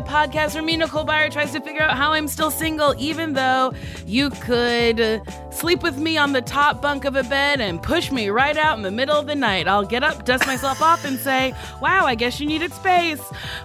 Podcast where me, Nicole Byer, tries to figure out how I'm still single, even though you could sleep with me on the top bunk of a bed and push me right out in the middle of the night. I'll get up, dust myself off, and say, Wow, I guess you needed space.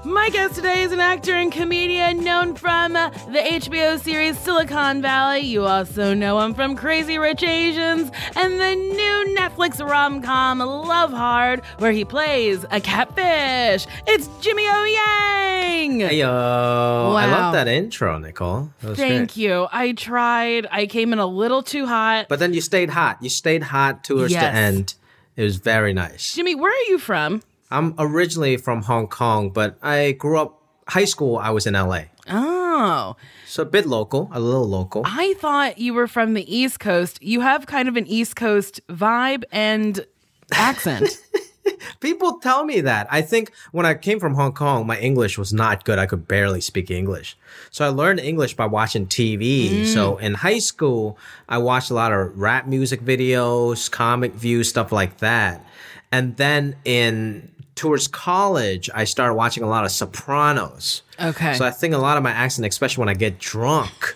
My guest today is an actor and comedian known from uh, the HBO series Silicon Valley. You also know him from Crazy Rich Asians and the new Netflix rom com Love Hard, where he plays a catfish. It's Jimmy O Yang. Hey, yo. Wow. I love that intro, Nicole. Thank great. you. I tried. I came in a little too hot. But then you stayed hot. You stayed hot towards Yes. the end. It was very nice. Jimmy, where are you from? I'm originally from Hong Kong, but I grew up, high school, I was in LA. Oh, So a bit local, a little local. I thought you were from the East Coast. You have kind of an East Coast vibe and accent. People tell me that. I think when I came from Hong Kong, my English was not good. I could barely speak English. So I learned English by watching TV. Mm. So in high school, I watched a lot of rap music videos, comic views, stuff like that. And then in towards college, I started watching a lot of Sopranos. Okay. So I think a lot of my accent, especially when I get drunk,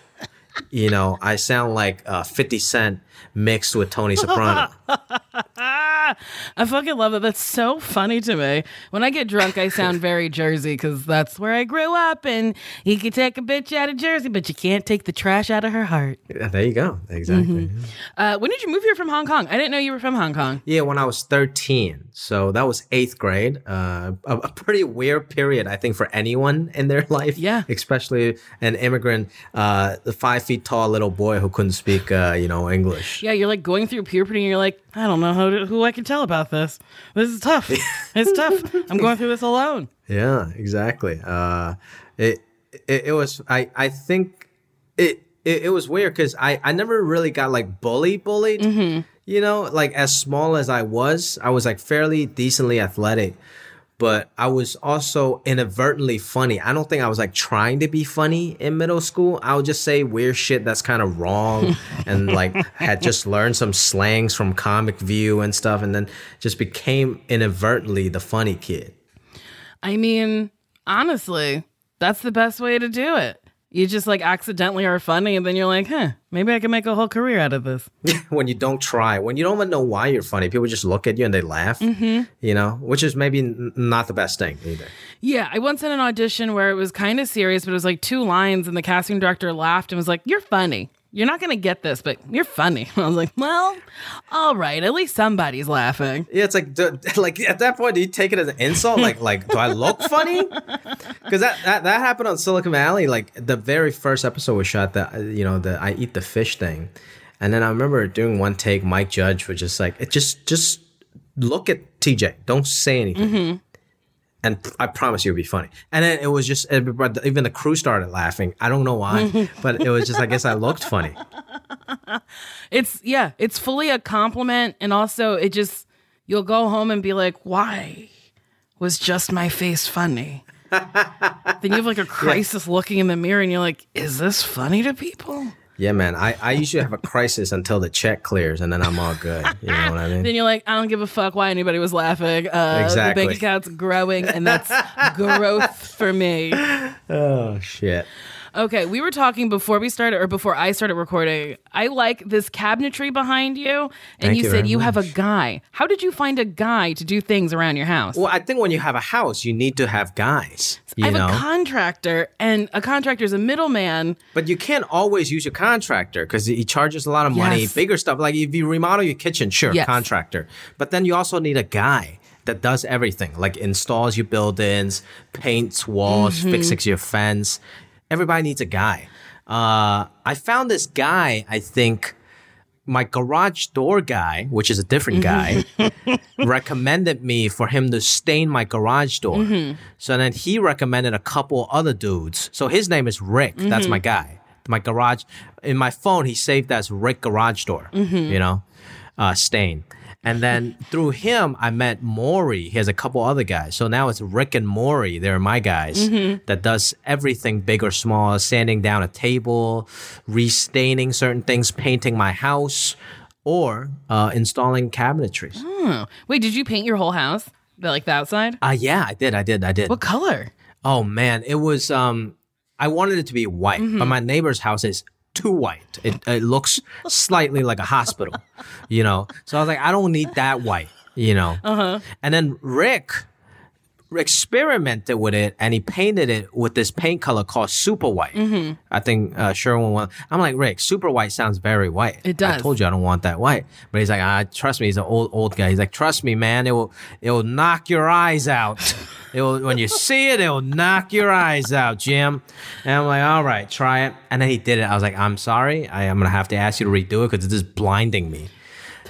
you know, I sound like uh, 50 Cent mixed with Tony Soprano. I fucking love it. That's so funny to me. When I get drunk, I sound very Jersey because that's where I grew up. And you can take a bitch out of Jersey, but you can't take the trash out of her heart. Yeah, there you go. Exactly. Uh, when did you move here from Hong Kong? I didn't know you were from Hong Kong. Yeah, when I was 13. So that was eighth grade. Uh, a, a pretty weird period, I think, for anyone in their life. Yeah. Especially an immigrant, uh, the five feet tall little boy who couldn't speak, uh, you know, English. Yeah, you're like going through puberty and you're like, I don't know how to, who I can tell about this. This is tough. it's tough. I'm going through this alone. Yeah, exactly. Uh, it, it, it was, I, I think it, it, it was weird because I, I never really got like bully bullied. You know, like as small as I was, I was like fairly decently athletic, but I was also inadvertently funny. I don't think I was like trying to be funny in middle school. I would just say weird shit that's kind of wrong and like had just learned some slangs from Comic View and stuff and then just became inadvertently the funny kid. I mean, honestly, that's the best way to do it. You just like accidentally are funny, and then you're like, huh, maybe I can make a whole career out of this. when you don't try, when you don't even know why you're funny, people just look at you and they laugh. Mm-hmm. You know, which is maybe n- not the best thing either. Yeah, I once had an audition where it was kind of serious, but it was like two lines, and the casting director laughed and was like, "You're funny. You're not gonna get this, but you're funny." I was like, "Well, all right. At least somebody's laughing." Yeah, it's like, do, like at that point, do you take it as an insult? Like, like, do I look funny? Because that, that that happened on Silicon Valley. Like the very first episode was shot that you know the I eat the fish thing, and then I remember doing one take. Mike Judge was just like, it just just look at TJ, don't say anything. Mm-hmm. And I promise you it'll be funny. And then it was just, eh, even the crew started laughing. I don't know why, but it was just, I guess I looked funny. It's yeah, it's fully a compliment, and also it just you'll go home and be like, "Why was just my face funny?" then you have like a crisis looking in the mirror, and you're like, "Is this funny to people?" Yeah, man. I, I usually have a crisis until the check clears and then I'm all good. You know what I mean? Then you're like, I don't give a fuck why anybody was laughing. Uh, Exactly. The bank account's growing, and that's growth for me. Oh, shit. Okay, we were talking before we started, or before I started recording. I like this cabinetry behind you, and Thank you, you said you have a guy. How did you find a guy to do things around your house? Well, I think when you have a house, you need to have guys, you I have know? a contractor, and a contractor is a middleman. but you can't always use your contractor because he charges a lot of money. Yes. Bigger stuff. Like if you remodel your kitchen, sure, Yes. contractor. But then you also need a guy that does everything, like installs your buildings, paints walls, Mm-hmm. fixes your fence. Everybody needs a guy. Uh, I found this guy, I think, my garage door guy, which is a different guy, recommended me for him to stain my garage door. So then he recommended a couple other dudes. So his name is Rick. That's my guy. My garage in my phone, he saved as Rick Garage Door. You know, uh, stain. And then through him, I met Maury. He has a couple other guys. So now it's Rick and Maury. They're my guys that does everything big or small, sanding down a table, restaining certain things, painting my house, or uh, installing cabinetry. Oh, wait, did you paint your whole house? Like the outside? Uh, yeah, I did. I did. I did. What color? Oh man, it was. Um, I wanted it to be white, but my neighbor's house is too white. It, it looks slightly like a hospital, you know. So I was like, I don't need that white, you know. Uh-huh. And then Rick experimented with it, and he painted it with this paint color called super white. I think uh, Sherwin. Won. I'm like Rick, super white sounds very white. It does. I told you I don't want that white, but he's like, ah, trust me. He's an old old guy. He's like, trust me, man. It will it will knock your eyes out. It will, when you see it, it will knock your eyes out, Jim. And I'm like, all right, try it. And then he did it. I was like, I'm sorry. I, I'm gonna have to ask you to redo it because it's just blinding me.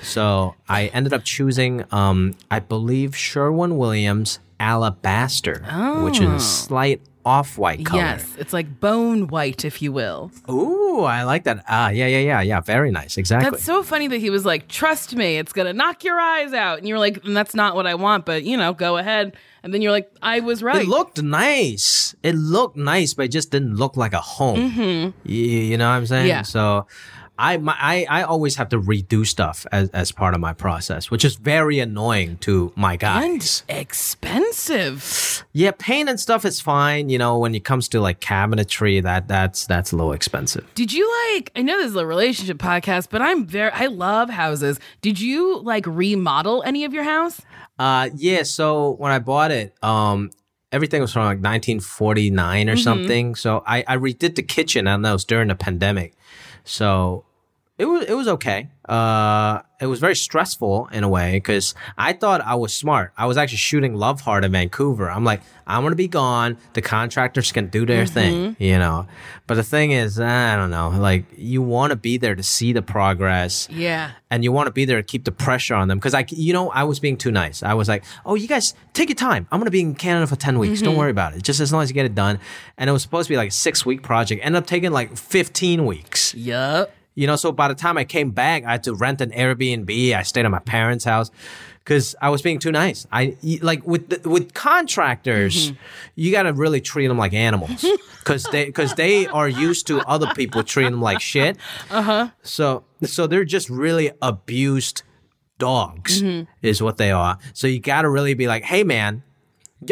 So I ended up choosing, um, I believe Sherwin Williams Alabaster, which is a slight off-white color. Yes, it's like bone white, if you will. Ooh, I like that. Ah, yeah, yeah, yeah, yeah. Very nice. Exactly. That's so funny that he was like, "Trust me, it's gonna knock your eyes out," and you're like, "And "That's not what I want," but you know, go ahead. And then you're like, "I was right." It looked nice. It looked nice, but it just didn't look like a home. Mm-hmm. You, you know what I'm saying? Yeah. So I, my, I I always have to redo stuff as, as part of my process, which is very annoying to my guys. and expensive. Yeah, paint and stuff is fine. You know, when it comes to like cabinetry, that that's that's a little expensive. Did you like? I know this is a relationship podcast, but I'm very. I love houses. Did you like remodel any of your house? Uh, yeah. So when I bought it, um, everything was from like 1949 or Mm-hmm. something. So I, I redid the kitchen. Know. It was during the pandemic, so it was it was okay. Uh, it was very stressful in a way because I thought I was smart. I was actually shooting Love Hard in Vancouver. I'm like, I'm gonna be gone. The contractors can do their thing, Mm-hmm. you know. But the thing is, I don't know. Like, you want to be there to see the progress Yeah. and you want to be there to keep the pressure on them because I, you know, I was being too nice. I was like, "Oh, you guys take your time. I'm gonna be in Canada for ten weeks. Don't worry about it. Just as long as you get it done." And it was supposed to be like a six week project. Ended up taking like fifteen weeks. Yup. You know, so by the time I came back, I had to rent an Airbnb. I stayed at my parents' house because I was being too nice. I like with the, with contractors, mm-hmm. you got to really treat them like animals because they because they are used to other people treating them like shit. Uh huh. So so they're just really abused dogs mm-hmm. is what they are. So you got to really be like, hey man,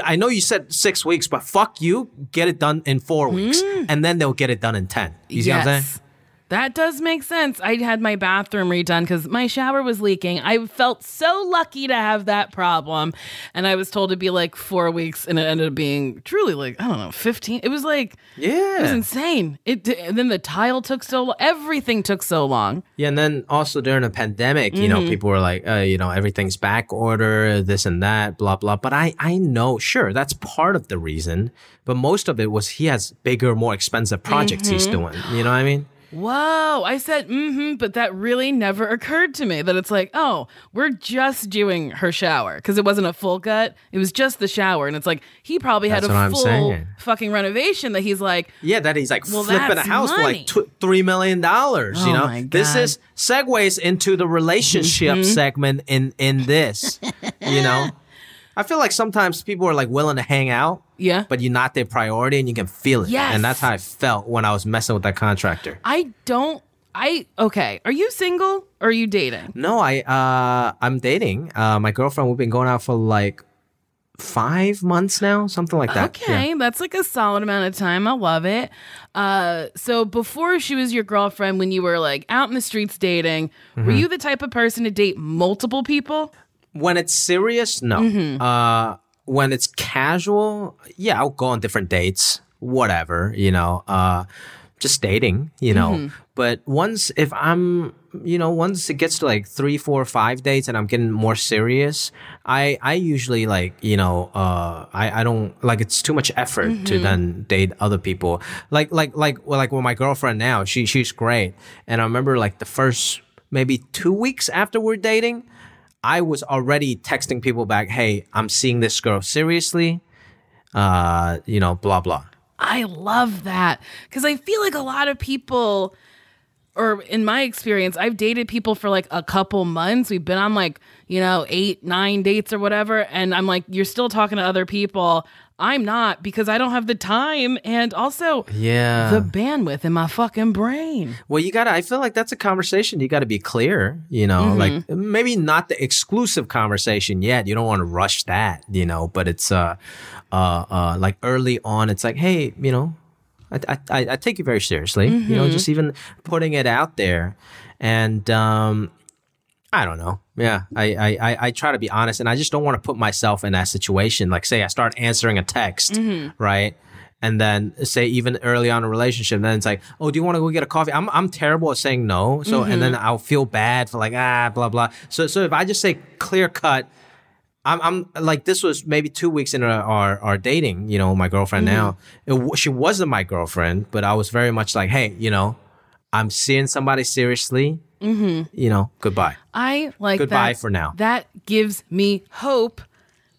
I know you said six weeks, but fuck you, get it done in four weeks, mm. and then they'll get it done in ten. You see what I'm saying? That does make sense. I had my bathroom redone because my shower was leaking. I felt so lucky to have that problem. And I was told to be like four weeks, and it ended up being truly like, I don't know, 15. It was like, yeah. it was insane. It and then the tile took so long. Everything took so long. Yeah, and then also during the pandemic, you know, people were like, uh, you know, everything's back order, this and that, blah blah. But I, I know, sure, that's part of the reason, but most of it was he has bigger, more expensive projects he's doing. You know what I mean? Whoa. I said, mm hmm, but that really never occurred to me that it's like, oh, we're just doing her shower because it wasn't a full gut. It was just the shower. And it's like, he probably had a what I'm full saying. fucking renovation that he's like, Yeah, that he's like Well, flipping a that's house for like tw- three million dollars. Oh you know, my this is segues into the relationship Mm-hmm. segment in in this. you know, I feel like sometimes people are like willing to hang out, yeah. but you're not their priority, and you can feel it. Yes. and that's how I felt when I was messing with that contractor. I don't. I okay. Are you single or are you dating? No, I uh I'm dating. Uh my girlfriend we've been going out for like 5 months now, something like that. Okay, that's like a solid amount of time. I love it. Uh, so before she was your girlfriend, when you were like out in the streets dating, were Mm-hmm. you the type of person to date multiple people? When it's serious, no. Mm-hmm. Uh when it's casual, yeah, I'll go on different dates, whatever, you know. Uh just dating, you know. Mm-hmm. But once if I'm you know, once it gets to like three, four, five dates and I'm getting more serious, I I usually like, you know, uh I, I don't like it's too much effort Mm-hmm. to then date other people. Like like like well, like with my girlfriend now, she she's great. And I remember like the first maybe two weeks after we're dating, I was already texting people back, "Hey, I'm seeing this girl seriously." Uh, you know, blah blah. I love that because I feel like a lot of people, or in my experience, I've dated people for like a couple months. We've been on like, you know, eight, nine dates or whatever. And I'm like, you're still talking to other people. I'm not because I don't have the time and also Yeah. the bandwidth in my fucking brain. well, you gotta. I feel like that's a conversation you gotta be clear. You know, like maybe not the exclusive conversation yet. You don't want to rush that. You know, but it's uh, uh, uh, like early on. It's like, hey, you know, I I, I, take you very seriously. You know, just even putting it out there, and um, I don't know. Yeah, I, I, I, I try to be honest, and I just don't want to put myself in that situation. Like, say I start answering a text, right? And then say even early on in a relationship, then it's like, oh, do you want to go get a coffee? I'm I'm terrible at saying no. So and then I'll feel bad for like ah blah blah. So so if I just say clear cut, I'm, I'm like this was maybe two weeks into our, our dating, you know, my girlfriend now. It, she wasn't my girlfriend, but I was very much like, hey, you know, I'm seeing somebody seriously. Mm-hmm. You know, goodbye. I like Goodbye that. for now. That gives me hope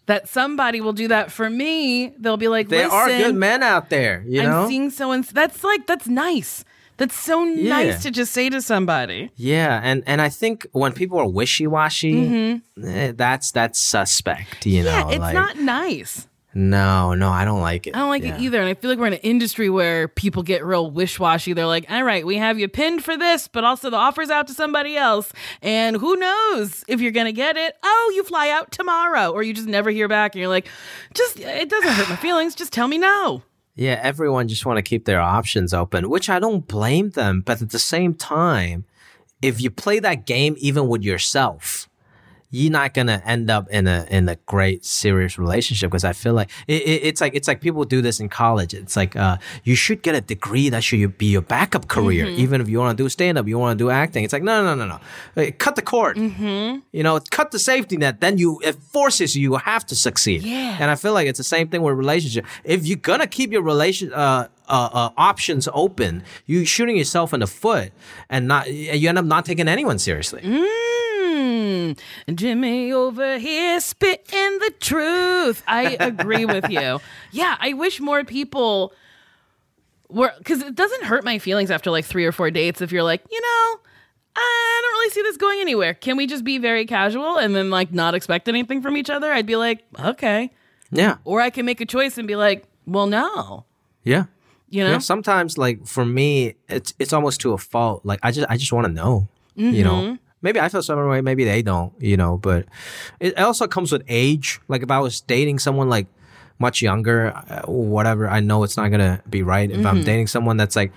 that somebody will do that for me. They'll be like, There are good men out there, you know. I'm seeing someone. That's like that's nice. That's so Yeah. nice to just say to somebody. yeah, and and I think when people are wishy washy, that's that's suspect. You know, Mm-hmm. yeah, it's like, not nice. No, no, I don't like it. I don't like Yeah. it either. And I feel like we're in an industry where people get real wish washy. They're like, all right, we have you pinned for this, but also the offer's out to somebody else. And who knows if you're going to get it? Oh, you fly out tomorrow. Or you just never hear back. And you're like, just, it doesn't hurt my feelings. Just tell me no. Yeah, everyone just want to keep their options open, which I don't blame them. But at the same time, if you play that game even with yourself, you're not gonna end up in a in a great serious relationship because I feel like it, it, it's like it's like people do this in college. It's like uh, you should get a degree that should be your backup career, even if you want to do stand up, you want to do acting. It's like no no no no, Hey, cut the cord. You know, cut the safety net. Then you it forces you. You have to succeed. Yeah. And I feel like it's the same thing with relationship. If you're gonna keep your relation uh, uh, uh, options open, you shooting yourself in the foot, and not you end up not taking anyone seriously. Mm, Jimmy over here spitting the truth. I agree with you. Yeah, I wish more people were because it doesn't hurt my feelings after like three or four dates if you're like, you know, I don't really see this going anywhere. Can we just be very casual and then like not expect anything from each other? I'd be like, okay. Yeah. Or I can make a choice and be like, well, no. Yeah. You know? Yeah, sometimes like for me, it's it's almost to a fault. Like I just I just want to know. You Mm-hmm. know, maybe I feel some way, maybe they don't. You know, but it also comes with age. Like if I was dating someone like much younger, uh, whatever, I know it's not gonna be right. If I'm dating someone that's like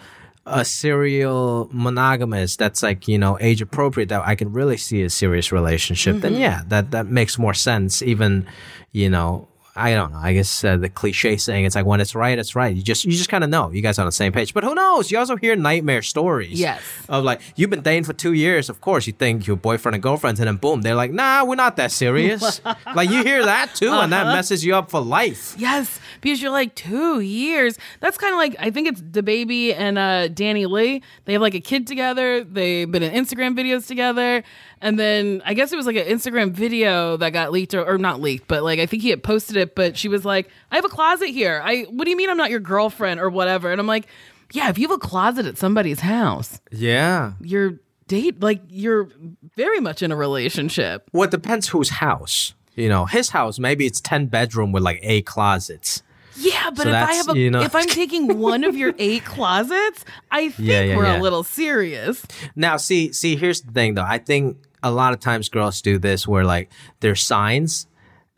a serial monogamous that's like you know age appropriate that I can really see a serious relationship, then yeah, that that makes more sense. Even you know I don't know. I guess uh, the cliche saying it's like when it's right, it's right. You just you just kind of know you guys are on the same page. But who knows? You also hear nightmare stories. Yes. Of like you've been dating for two years. Of course, you think you're boyfriend and girlfriends, and then boom, they're like, nah, we're not that serious. like you hear that too, and that messes you up for life. Yes, because you're like two years. That's kind of like I think it's the baby and uh, Danny Lee. They have like a kid together. They've been in Instagram videos together, and then I guess it was like an Instagram video that got leaked or, or not leaked, but like I think he had posted it. But she was like, "I have a closet here. I what do you mean I'm not your girlfriend or whatever?" And I'm like, "Yeah, if you have a closet at somebody's house, Yeah. you're date like you're very much in a relationship." Well, it depends whose house. You know, his house maybe it's ten bedroom with like eight closets. Yeah, but So if I that's, have a, you know- if I'm taking one of your eight closets, I think Yeah, yeah, we're yeah. a little serious. Now, see, see, here's the thing though. I think a lot of times girls do this where like there's signs,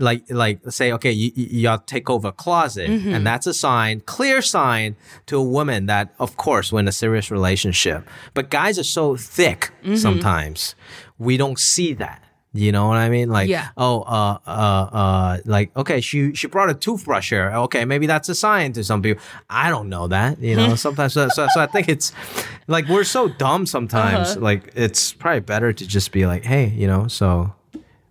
like like say, okay, you, you y'all take over a closet, and that's a sign, clear sign to a woman that, of course, we're in a serious relationship. But guys are so thick sometimes, we don't see that. You know what I mean? Like, Yeah. oh, uh, uh, uh, like, okay, she she brought a toothbrush here. Okay, maybe that's a sign to some people. I don't know that. You know, sometimes. So, so, so I think it's like we're so dumb sometimes. Like, it's probably better to just be like, hey, you know, so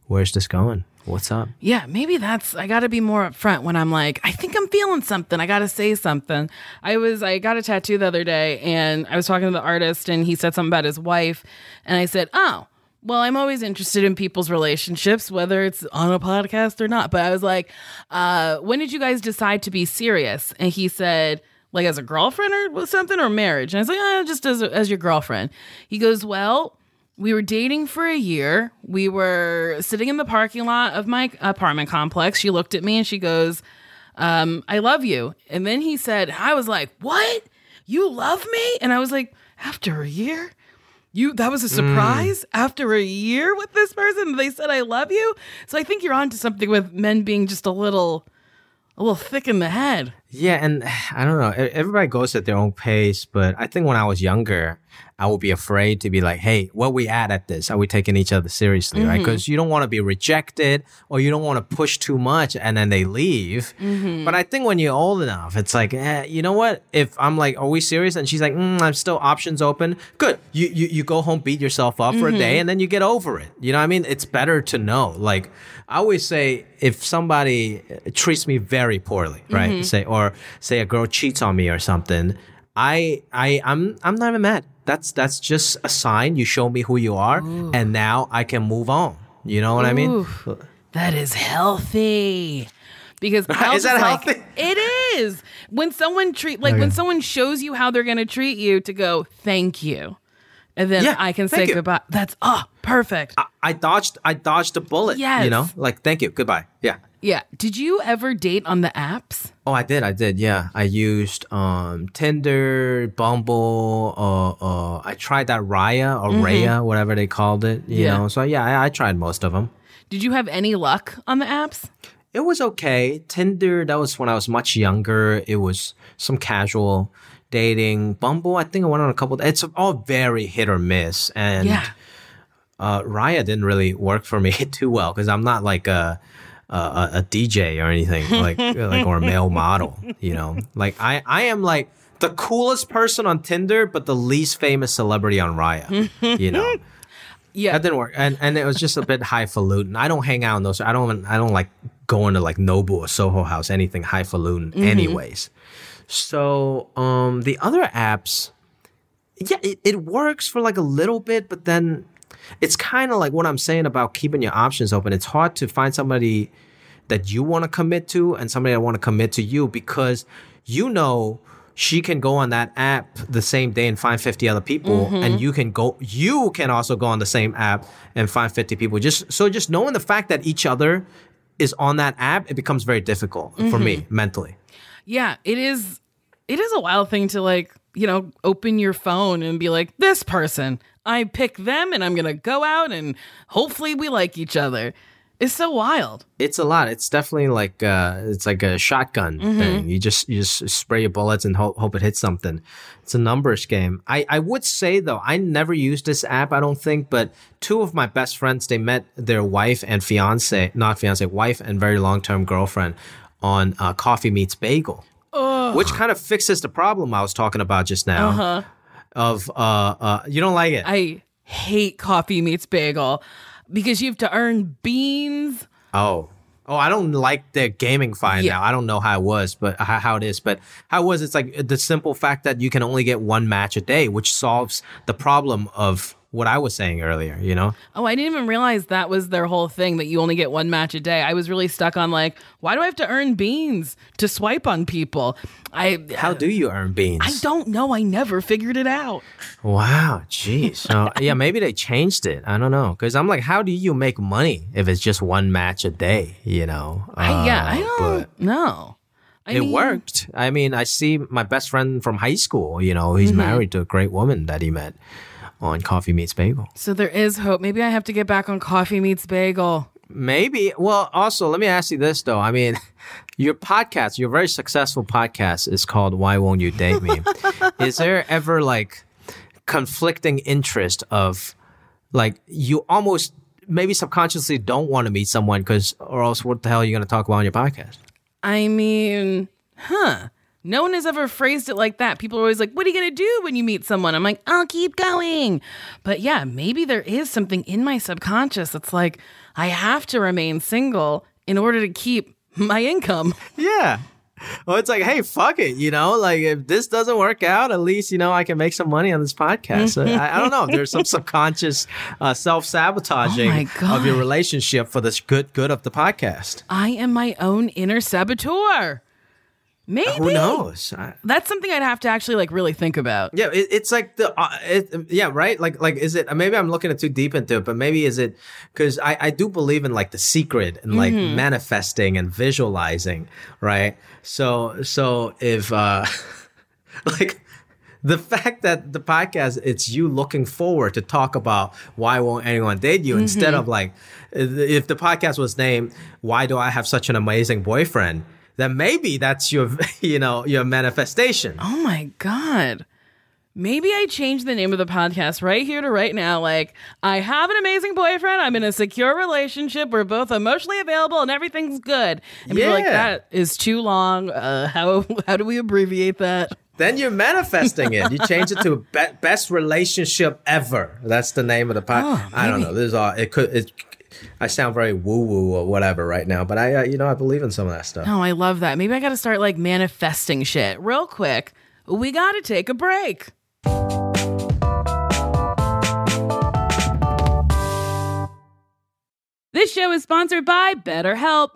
where's this going? What's up? Yeah, maybe that's I got to be more upfront when I'm like, I think I'm feeling something. I got to say something. I was I got a tattoo the other day and I was talking to the artist and he said something about his wife and I said, "Oh, well, I'm always interested in people's relationships, whether it's on a podcast or not." But I was like, uh, "When did you guys decide to be serious?" And he said, "Like as a girlfriend or something or marriage?" And I was like, "Ah, just as as your girlfriend." He goes, "Well." We were dating for a year. We were sitting in the parking lot of my apartment complex. She looked at me and she goes, um, I love you. And then he said, I was like, What? You love me? And I was like, After a year? You that was a surprise after a year with this person. They said I love you. So I think you're onto something with men being just a little a little thick in the head. Yeah, and I don't know. Everybody goes at their own pace, but I think when I was younger, I would be afraid to be like, "Hey, what we at at this? Are we taking each other seriously?" Right? Because you don't want to be rejected, or you don't want to push too much, and then they leave. But I think when you're old enough, it's like, eh, you know what? If I'm like, "Are we serious?" and she's like, mm, "I'm still options open." Good. You you you go home, beat yourself up for a day, and then you get over it. You know what I mean? It's better to know. Like I always say, if somebody uh, treats me very poorly, right? Say or say a girl cheats on me or something, I I I'm I'm not even mad. That's that's just a sign. You show me who you are, and now I can move on. You know what I mean? That is healthy. Because I Is that like, healthy? It is. When someone treat like when someone shows you how they're gonna treat you to go, thank you. And then Yeah, I can say you. goodbye. That's oh perfect. I, I dodged I dodged a bullet. Yeah, You know, like thank you, goodbye. Yeah. Yeah. Did you ever date on the apps? Oh, I did. I did. Yeah, I used um Tinder, Bumble. Uh, uh, I tried that Raya or Raya, whatever they called it. You Yeah. know, so yeah, I, I tried most of them. Did you have any luck on the apps? It was okay. Tinder, that was when I was much younger. It was some casual dating. Bumble, I think I went on a couple. It's all very hit or miss. And Yeah. uh, Raya didn't really work for me too well because I'm not like a, a a DJ or anything like like or a male model. You know, like I I am like the coolest person on Tinder, but the least famous celebrity on Raya. You know. Yeah. That didn't work, and and it was just a bit highfalutin. I don't hang out in those. I don't. even- I don't like going to like Nobu or Soho House, anything highfalutin. Anyways, so um, the other apps, yeah, it, it works for like a little bit, but then it's kind of like what I'm saying about keeping your options open. It's hard to find somebody that you want to commit to and somebody that want to commit to you because you know she can go on that app the same day and find 50 other people mm-hmm. and you can go you can also go on the same app and find 50 people. Just so just knowing the fact that each other is on that app it becomes very difficult for me mm-hmm. mentally. Yeah, it is it is a wild thing to like, you know, open your phone and be like, this person, I pick them and I'm going to go out and hopefully we like each other. It's so wild. It's a lot. It's definitely like uh, it's like a shotgun thing. You just you just spray your bullets and hope, hope it hits something. It's a numbers game. I, I would say though, I never used this app. I don't think, but two of my best friends they met their wife and fiance, not fiance, wife and very long term girlfriend on uh, Coffee Meets Bagel, which kind of fixes the problem I was talking about just now. Uh-huh. Of uh, uh, you don't like it? I hate coffee meets bagel because you have to earn beans. Oh. Oh, I don't like the gaming fine Yeah. now. I don't know how it was, but how, how it is. But how it was, it's like the simple fact that you can only get one match a day, which solves the problem of what I was saying earlier, you know? Oh, I didn't even realize that was their whole thing that you only get one match a day. I was really stuck on like, why do I have to earn beans to swipe on people? I How do you earn beans? I don't know. I never figured it out. Wow, jeez. So, yeah, maybe they changed it. I don't know. Because I'm like, how do you make money if it's just one match a day, you know? I, yeah, I Uh, don't know. I it mean, worked. I mean, I see my best friend from high school, you know, he's Mm-hmm. married to a great woman that he met on Coffee Meets Bagel. So there is hope. Maybe I have to get back on coffee meets bagel. Maybe. Well, also, let me ask you this though. I mean, your podcast, your very successful podcast is called Why Won't You Date Me? is there ever like conflicting interest of like you almost maybe subconsciously don't want to meet someone because or else what the hell are you going to talk about on your podcast? I mean, huh. No one has ever phrased it like that. People are always like, What are you going to do when you meet someone? I'm like, I'll keep going. But yeah, maybe there is something in my subconscious that's like, I have to remain single in order to keep my income. Yeah. Well, it's like, hey, fuck it, you know, like if this doesn't work out, at least you know I can make some money on this podcast. So, I, I don't know. There's some subconscious uh, self sabotaging Oh of your relationship for this good good of the podcast. I am my own inner saboteur. Maybe. Who knows? I, That's something I'd have to actually like really think about. yeah, it, it's like the uh, it, yeah, right. Like like is it? Maybe I'm looking too deep into it, but maybe is it because I I do believe in like the secret and like manifesting and visualizing, right? So so if uh like the fact that the podcast it's you looking forward to talk about why won't anyone date you instead of like if the podcast was named why do i have such an amazing boyfriend then maybe that's your you know your manifestation Oh my God. Maybe I change the name of the podcast right here to right now. Like, I have an amazing boyfriend. I'm in a secure relationship. We're both emotionally available and everything's good. And people are like, that is too long. Uh, how, how do we abbreviate that? then you're manifesting it you change it to be- best relationship ever that's the name of the podcast i don't know this is all it could it I sound very woo woo or whatever right now, but I, uh, you know, I believe in some of that stuff. Oh, I love that. Maybe I got to start like manifesting shit real quick. We got to take a break. This show is sponsored by BetterHelp.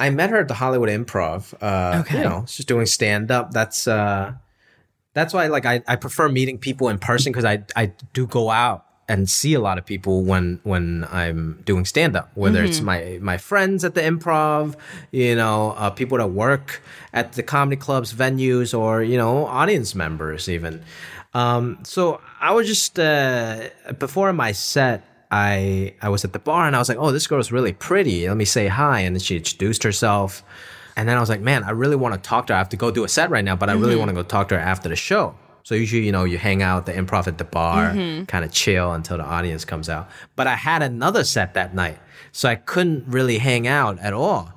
I met her at the Hollywood Improv. Uh, Okay. You know, she's doing stand up. That's uh, that's why like I, I prefer meeting people in person because I I do go out and see a lot of people when when I'm doing stand up. Whether it's my my friends at the Improv, you know, uh, people that work at the comedy clubs, venues, or you know, audience members even. Um, so I was just uh, before my set. I I was at the bar and I was like, oh, this girl's really pretty. Let me say hi. And then she introduced herself. And then I was like, man, I really want to talk to her. I have to go do a set right now, but I really mm-hmm. want to go talk to her after the show. So usually, you know, you hang out the improv at the bar, mm-hmm. kind of chill until the audience comes out. But I had another set that night, so I couldn't really hang out at all.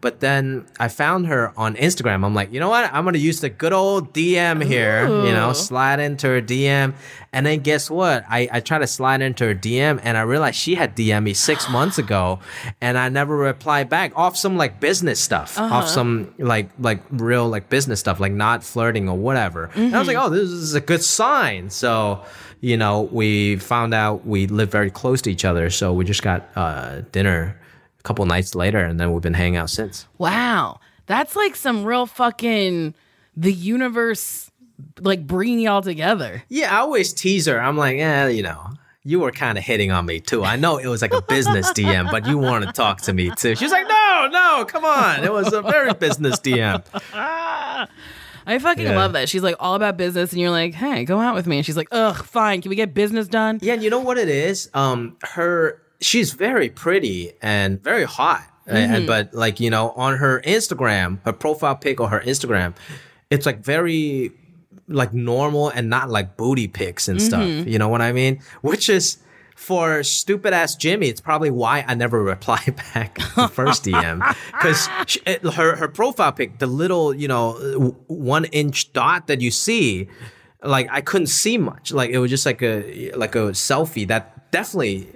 But then I found her on Instagram. I'm like, you know what? I'm gonna use the good old DM here. You know, slide into her DM, and then guess what? I I tried to slide into her DM, and I realized she had DM me six months ago, and I never replied back off some like business stuff, off some like like real like business stuff, like not flirting or whatever. And I was like, oh, this is a good sign. So. You know, we found out we live very close to each other, so we just got uh, dinner a couple nights later, and then we've been hanging out since. Wow. That's like some real fucking the universe like bringing y'all together. Yeah, I always tease her. I'm like, yeah, you know, you were kind of hitting on me too. I know it was like a business DM, but you want to talk to me too. She's like, no, no, come on. It was a very business DM. I fucking Yeah. love that. She's like all about business and you're like, "Hey, go out with me." And she's like, "Ugh, fine. Can we get business done?" Yeah, and you know what it is? Um, her, she's very pretty and very hot. Uh, and, mm-hmm. but like you know, on her Instagram, her profile pic or her Instagram, it's like very like normal and not like booty pics and stuff. Mm-hmm. You know what I mean? Which is for stupid ass Jimmy, it's probably why I never reply back the first DM because uh, her her profile pic, the little you know one inch dot that you see, like I couldn't see much. Like it was just like a like a selfie that definitely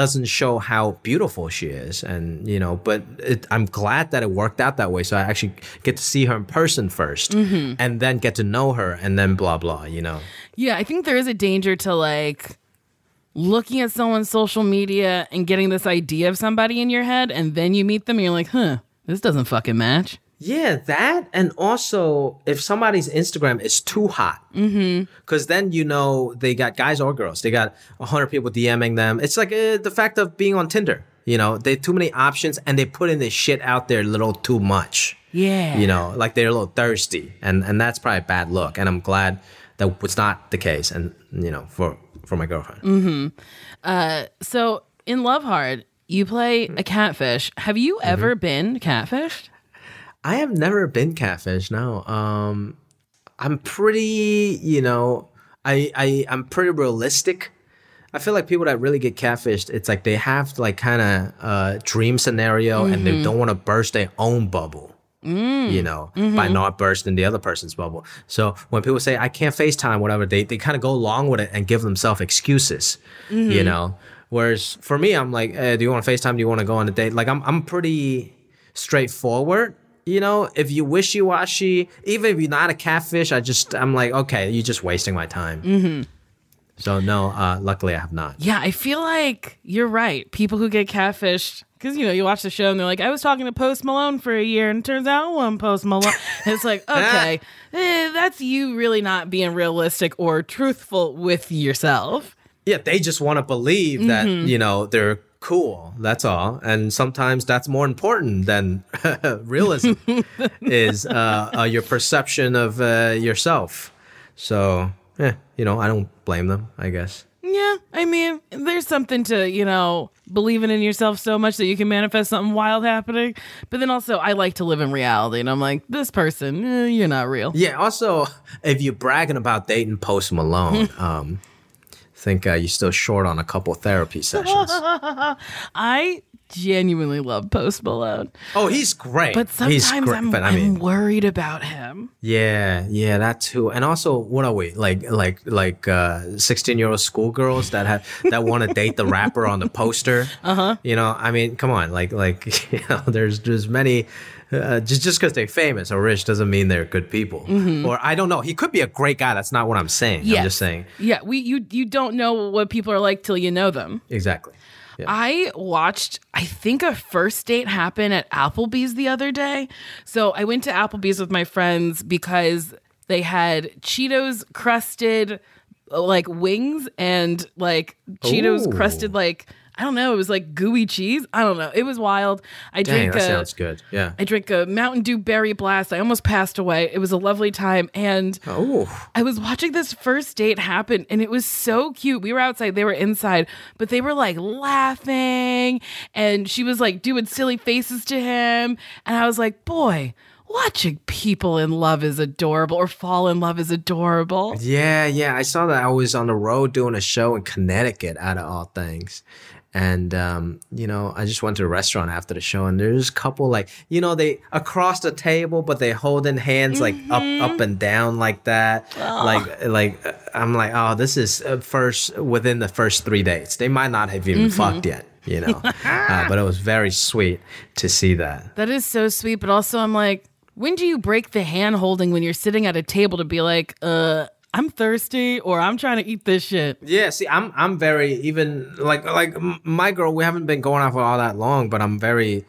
doesn't show how beautiful she is and you know but it, i'm glad that it worked out that way so i actually get to see her in person 1st mm-hmm. and then get to know her and then blah blah you know Yeah, I think there is a danger to like looking at someone's social media and getting this idea of somebody in your head and then you meet them and you're like, "Huh, this doesn't fucking match." Yeah, that and also if somebody's Instagram is too hot, because then you know they got guys or girls, they got hundred people DMing them. It's like uh, the fact of being on Tinder. You know, they too many options and they put in this shit out there a little too much. Yeah. You know, like they're a little thirsty, and and that's probably a bad look. And I'm glad that was not the case, and you know, for for my girlfriend. Hmm. Uh. So, in Love Hard, you play a catfish. Have you ever been catfished? I have never been catfish. No. Um, I'm pretty, you know, I, I I'm pretty realistic. I feel like people that really get catfished, it's like they have like kind of a uh, dream scenario and they mm-hmm. don't want to burst their own bubble. Mm. You know, by mm-hmm. not bursting the other person's bubble. So when people say I can't FaceTime, whatever, they they kind of go along with it and give themselves excuses. You mm-hmm. know, whereas for me, I'm like, eh, do you want to FaceTime? Do you want to go on a date? Like I'm I'm pretty straightforward. You know, if you wishy washy, even if you're not a catfish, I just I'm like, okay, you're just wasting my time. Mm-hmm. So no, uh, luckily I have not. Yeah, I feel like you're right. People who get catfished, because you know, you watch the show and they're like, I was talking to Post Malone for a year, and it turns out one Post Malone. It's like, okay, eh, that's you really not being realistic or truthful with yourself. Yeah, they just want to believe that you know they're cool. That's all. And sometimes that's more important than realism is uh, uh, your perception of uh, yourself. So, yeah, you know, I don't blame them. I guess. Yeah, I mean, there's something to, you know, believing in yourself so much that you can manifest something wild happening. But then also, I like to live in reality. And I'm like, this person, eh, you're not real. Yeah. Also, if you're bragging about dating Post Malone, um, think uh, you're still short on a couple therapy sessions. I genuinely love Post Malone. oh, he's great. But sometimes great, I'm, but I I'm worried about him. yeah, yeah, that too. And also, what are we like, like, like, uh, sixteen-year-old schoolgirls that have that want to date the rapper on the poster? Uh huh. You know, I mean, come on, like, like, you know, there's there's many. Uh, just just because they're famous or rich doesn't mean they're good people. Or I don't know. He could be a great guy. That's not what I'm saying. I'm just saying Yeah, we you you don't know what people are like till you know them. exactly. Yeah. I watched, I think a first date happened at Applebee's the other day. So I went to Applebee's with my friends because they had Cheetos crusted like wings and like Cheetos Ooh. crusted like I don't know, it was like gooey cheese. I don't know. It was wild. I Dang, drink that a sounds good. Yeah. I drank a Mountain Dew Berry Blast. I almost passed away. It was a lovely time and Oh, I was watching this first date happen and it was so cute. We were outside, they were inside, but they were like laughing and she was like doing silly faces to him. And I was like, boy, watching people in love is adorable or fall in love is adorable. Yeah, yeah. I saw that I was on the road doing a show in Connecticut, out of all things. And um, you know, I just went to a restaurant after the show, and there's a couple like, you know, they across the table, but they holding hands like up, up and down like that. Like, like uh, I'm like, oh, this is uh, first within the first three dates. They might not have even fucked yet, you know. uh, but it was very sweet to see that. That is so sweet, but also I'm like, when do you break the hand holding when you're sitting at a table to be like, uh, I'm thirsty or I'm trying to eat this shit? Yeah, see, I'm I'm very even like like my girl. We haven't been going out for all that long, but I'm very,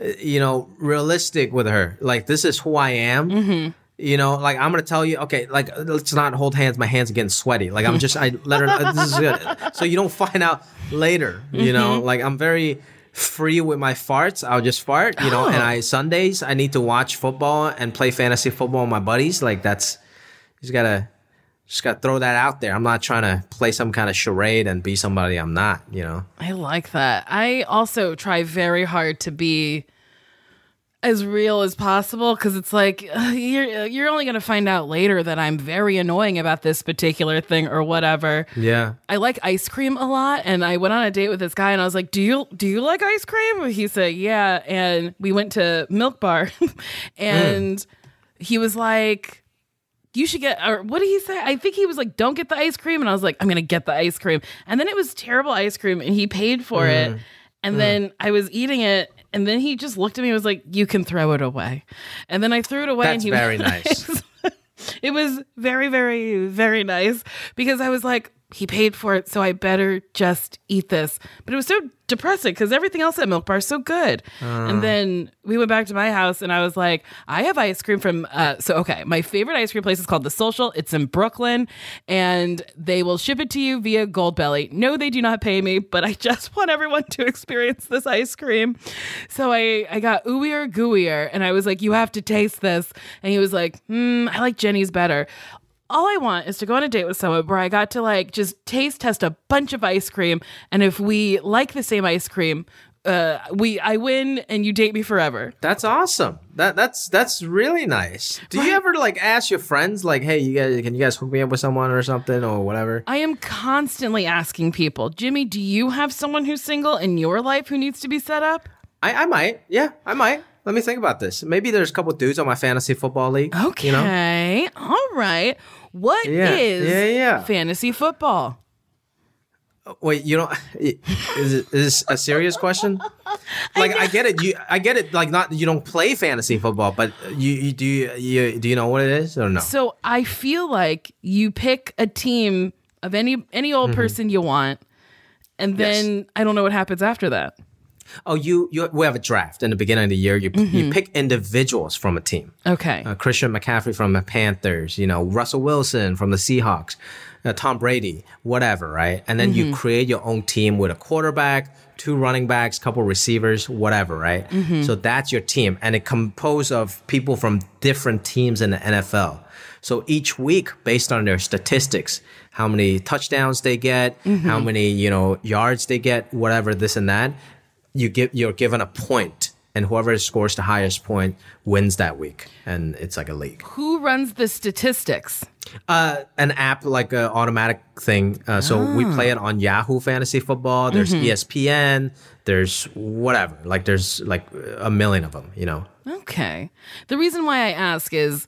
uh, you know, realistic with her. Like this is who I am. Mm-hmm. You know, like I'm gonna tell you, okay, like let's not hold hands. My hands are getting sweaty. Like I'm just, I let her. this is good, so you don't find out later. You know, Mm-hmm. like I'm very free with my farts. I'll just fart. You know, and Oh. I Sundays I need to watch football and play fantasy football with my buddies. Like that's, you just gotta just gotta throw that out there. I'm not trying to play some kind of charade and be somebody I'm not, you know. I like that. I also try very hard to be as real as possible because it's like uh, you're you're only gonna find out later that I'm very annoying about this particular thing or whatever. Yeah. I like ice cream a lot, and I went on a date with this guy, and I was like, "Do you do you like ice cream?" He said, "Yeah," and we went to Milk Bar, and he was like. You should get, or what did he say? I think he was like, "Don't get the ice cream," and I was like, "I'm gonna get the ice cream." And then it was terrible ice cream, and he paid for it. And then I was eating it, and then he just looked at me and was like, "You can throw it away." And then I threw it away, and That's he very nice. it was very, very, very nice because I was like, he paid for it, so I better just eat this. But it was so depressing because everything else at Milk Bar is so good. and then we went back to my house, and I was like, I have ice cream from. Uh, so okay, my favorite ice cream place is called The Social. It's in Brooklyn, and they will ship it to you via Goldbelly. No, they do not pay me, but I just want everyone to experience this ice cream. So I I got ooier gooier, and I was like, you have to taste this, and he was like, hmm, I like Jeni's better all I want is to go on a date with someone where I got to like just taste test a bunch of ice cream, and if we like the same ice cream, uh, we I win and you date me forever. That's awesome. That that's that's really nice. Do you ever like ask your friends like, "Hey, you guys can you guys hook me up with someone or something or whatever?" I am constantly asking people, Jimmy, do you have someone who's single in your life who needs to be set up? I I might. Yeah, I might. Let me think about this. Maybe there's a couple dudes on my fantasy football league. Okay, You know? all right. What is Yeah, yeah, yeah. fantasy football? Wait, you don't is it is this a serious question? Like I, get it. You I get it like not you don't play fantasy football, but you, you do you, you do you know what it is or no? So I feel like you pick a team of any any old mm-hmm. person you want, and then I don't know what happens after that. Oh, you you we have a draft in the beginning of the year. You you pick individuals from a team. Okay. Uh, Christian McCaffrey from the Panthers, you know, Russell Wilson from the Seahawks. uh, Tom Brady, whatever, right? And then you create your own team with a quarterback, two running backs, couple receivers, whatever, right? So that's your team, and it composed of people from different teams in the NFL. So each week, based on their statistics, how many touchdowns they get, how many you know yards they get, whatever this and that, you give you're given a point, and whoever scores the highest point wins that week, and it's like a league. Who runs the statistics? Uh, an app like an automatic thing. Uh, so we play it on Yahoo Fantasy Football. There's E ESPN. There's whatever. Like there's like a million of them. You know. Okay. The reason why I ask is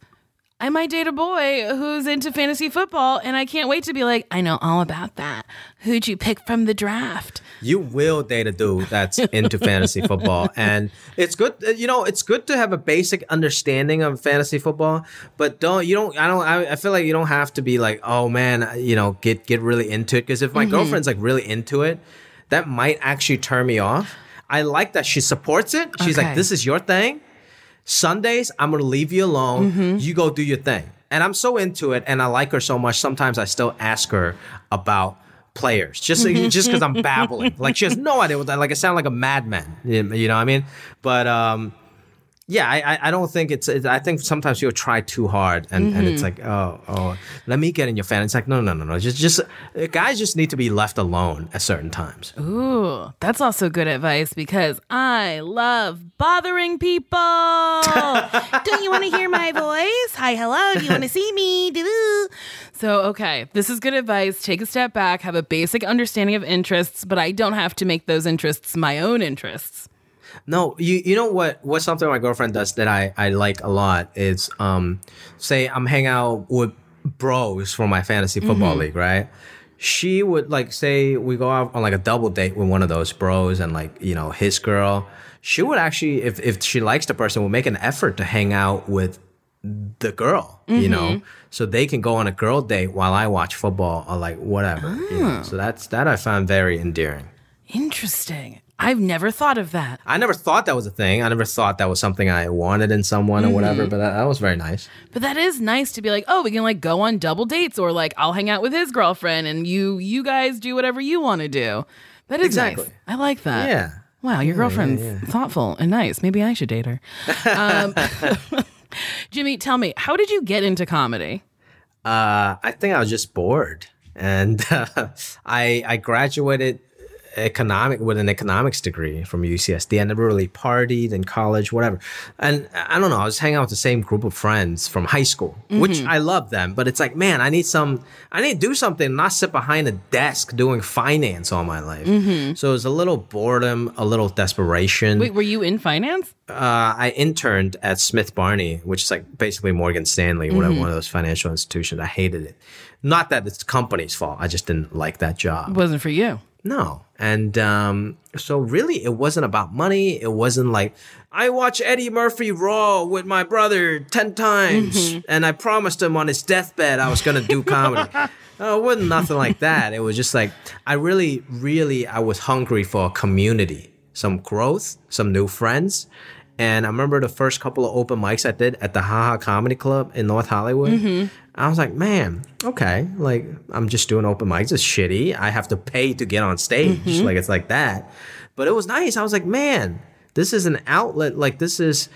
I might date a boy who's into fantasy football, and I can't wait to be like, I know all about that. Who'd you pick from the draft? You will date a dude that's into fantasy football, and it's good. You know, it's good to have a basic understanding of fantasy football, but don't you don't. I don't. I, I feel like you don't have to be like, oh man, you know, get get really into it. Because if my mm-hmm. girlfriend's like really into it, that might actually turn me off. I like that she supports it. She's Okay. like, this is your thing. Sundays, I'm gonna leave you alone. Mm-hmm. You go do your thing. And I'm so into it, and I like her so much. Sometimes I still ask her about players, just just because I'm babbling. Like she has no idea what that. Like I sound like a madman. You you know what I mean? But um, yeah, I I- don't think it's. it's I think sometimes you'll try too hard, and, and it's mm-hmm. like, oh oh, let me get in your fan. It's like, no no no no. Just just guys just need to be left alone at certain times. Ooh, that's also good advice because I love bothering people. Don't you want to hear my voice? Hi, hello. Do you want to see me? Doo-doo. So, okay, this is good advice. Take a step back, have a basic understanding of interests, but I don't have to make those interests my own interests. No, you you know what what's something my girlfriend does that I I like a lot is um say I'm hanging out with bros from my fantasy mm-hmm. football league, right? She would like say we go out on like a double date with one of those bros and like, you know, his girl. She would actually if if she likes the person would make an effort to hang out with the girl, you mm-hmm. know, so they can go on a girl date while I watch football or like whatever. you know. Ah. So that's that I found very endearing. Interesting. I've never thought of that. I never thought that was a thing. I never thought that was something I wanted in someone or whatever, but that, that was very nice. But that is nice to be like, oh, we can like go on double dates or like I'll hang out with his girlfriend and you you guys do whatever you want to do. That is Exactly. nice. I like that. Yeah. Wow, your girlfriend's thoughtful and nice. Maybe I should date her. Um, Jimmy, tell me, how did you get into comedy? Uh, I think I was just bored. And uh, I, I graduated economic with an economics degree from UCSD. I never really partied in college, whatever. And I don't know, I was hanging out with the same group of friends from high school, which mm-hmm. I love them, but it's like, man, I need some, I need to do something, not sit behind a desk doing finance all my life. Mm-hmm. So it was a little boredom, a little desperation. Wait, were you in finance? uh, I interned at Smith Barney, which is like basically Morgan Stanley, whatever, mm-hmm. one of those financial institutions. I hated it. Not that it's the company's fault. I just didn't like that job. It wasn't for you. No. And um, so really, it wasn't about money. It wasn't like, I watch Eddie Murphy Raw with my brother 10 times, and I promised him on his deathbed I was going to do comedy. Oh, it wasn't nothing like that. It was just like, I really, really, I was hungry for a community, some growth, some new friends. And I remember the first couple of open mics I did at the Haha Comedy Club in North Hollywood. Mm-hmm. I was like, man, okay, like I'm just doing open mics. It's shitty. I have to pay to get on stage. Mm-hmm. Like it's like that. But it was nice. I was like, man, this is an outlet. Like this is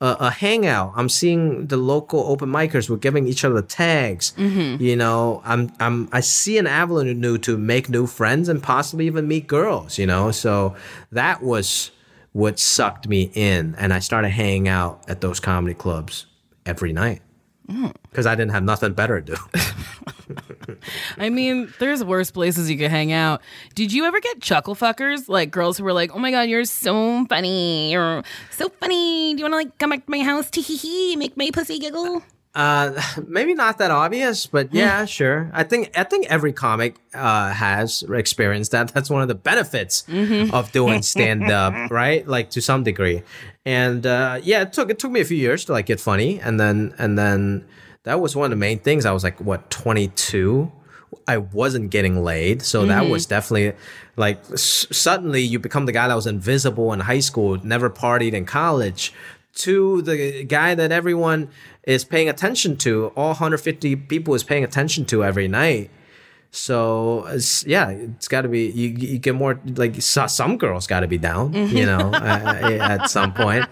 a, a hangout. I'm seeing the local open micers. We're giving each other tags. Mm-hmm. You know, I'm I'm I see an avenue to make new friends and possibly even meet girls. You know, so that was what sucked me in, and I started hanging out at those comedy clubs every night mm. because I didn't have nothing better to do. I mean, there's worse places you could hang out. Did you ever get chuckle fuckers? Like girls who were like, oh my God, you're so funny. You're so funny. Do you want to like come back to my house? Tee hee hee. Make my pussy giggle. Uh, maybe not that obvious, but yeah, sure. I think I think every comic uh, has experienced that. That's one of the benefits of doing stand up, right? Like to some degree. And uh, yeah, it took it took me a few years to like get funny, and then and then that was one of the main things. I was like what twenty two. I wasn't getting laid, so that was definitely like s- suddenly you become the guy that was invisible in high school, never partied in college, to the guy that everyone is paying attention to, all 150 people is paying attention to every night. So it's, yeah, it's got to be you, you get more like some girls got to be down, you know, uh, at some point.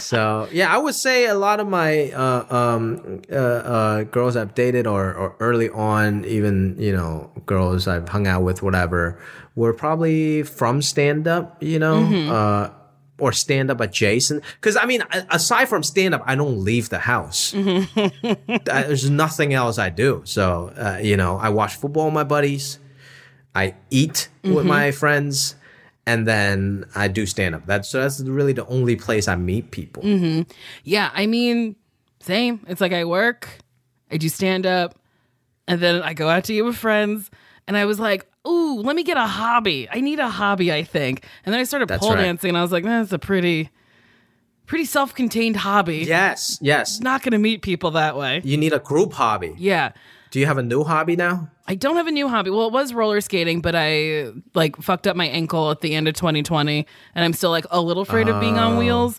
So yeah, I would say a lot of my uh, um, uh, uh, girls I've dated or, or early on, even you know, girls I've hung out with, whatever, were probably from stand up, you know. Uh, or stand up adjacent. Because I mean, aside from stand up, I don't leave the house. Uh, There's nothing else I do. So uh, you know, I watch football with my buddies. I eat with my friends, and then I do stand up. That's so that's really the only place I meet people. Yeah, I mean, same. It's like I work, I do stand up, and then I go out to eat with friends. And I was like, ooh, let me get a hobby. I need a hobby, I think. And then I started That's pole right. dancing, and I was like, that's a pretty, pretty self-contained hobby. Yes, yes. Not going to meet people that way. You need a group hobby. Yeah. Do you have a new hobby now? I don't have a new hobby. Well, it was roller skating, but I like fucked up my ankle at the end of 2020, and I'm still like a little afraid of being Oh. on wheels.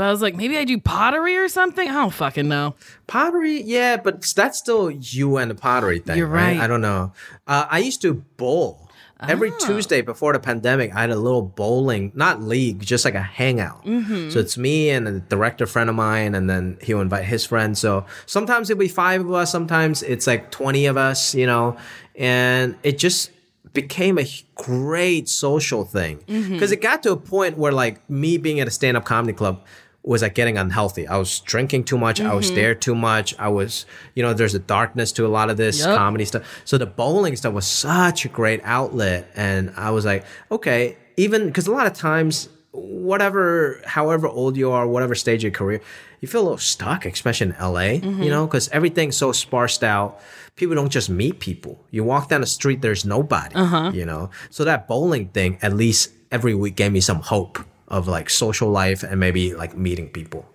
But I was like, maybe I do pottery or something. I don't fucking know. Pottery, yeah, but that's still you and the pottery thing. You're right. I don't know. Uh, I used to bowl. Every Ah. Tuesday before the pandemic, I had a little bowling, not league, just like a hangout. Mm-hmm. So it's me and a director friend of mine, and then he'll invite his friends. So sometimes it'll be five of us, sometimes it's like 20 of us, you know, and it just became a great social thing Mm-hmm. because it got to a point where like me being at a stand-up comedy club was like getting unhealthy. I was drinking too much. I Mm-hmm. was there too much. I was, you know, there's a darkness to a lot of this Yup. comedy stuff. So the bowling stuff was such a great outlet. And I was like, okay, even because a lot of times, whatever, however old you are, whatever stage of your career, you feel a little stuck, especially in LA, Mm-hmm. you know, because everything's so sparsed out. People don't just meet people. You walk down the street, there's nobody, Uh-huh. you know? So that bowling thing, at least every week, gave me some hope of like social life and maybe like meeting people.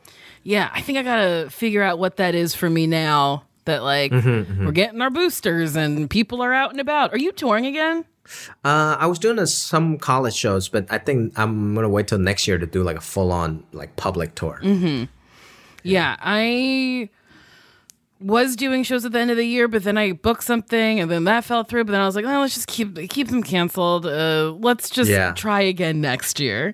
Yeah, I think I gotta figure out what that is for me now. That like Mm-hmm, we're getting our boosters and people are out and about. Are you touring again? Uh, I was doing a, some college shows, but I think I'm gonna wait till next year to do like a full on like public tour. Yeah, I was doing shows at the end of the year, but then I booked something and then that fell through. But then I was like, oh, let's just keep keep them canceled. Uh, let's just Yeah. try again next year.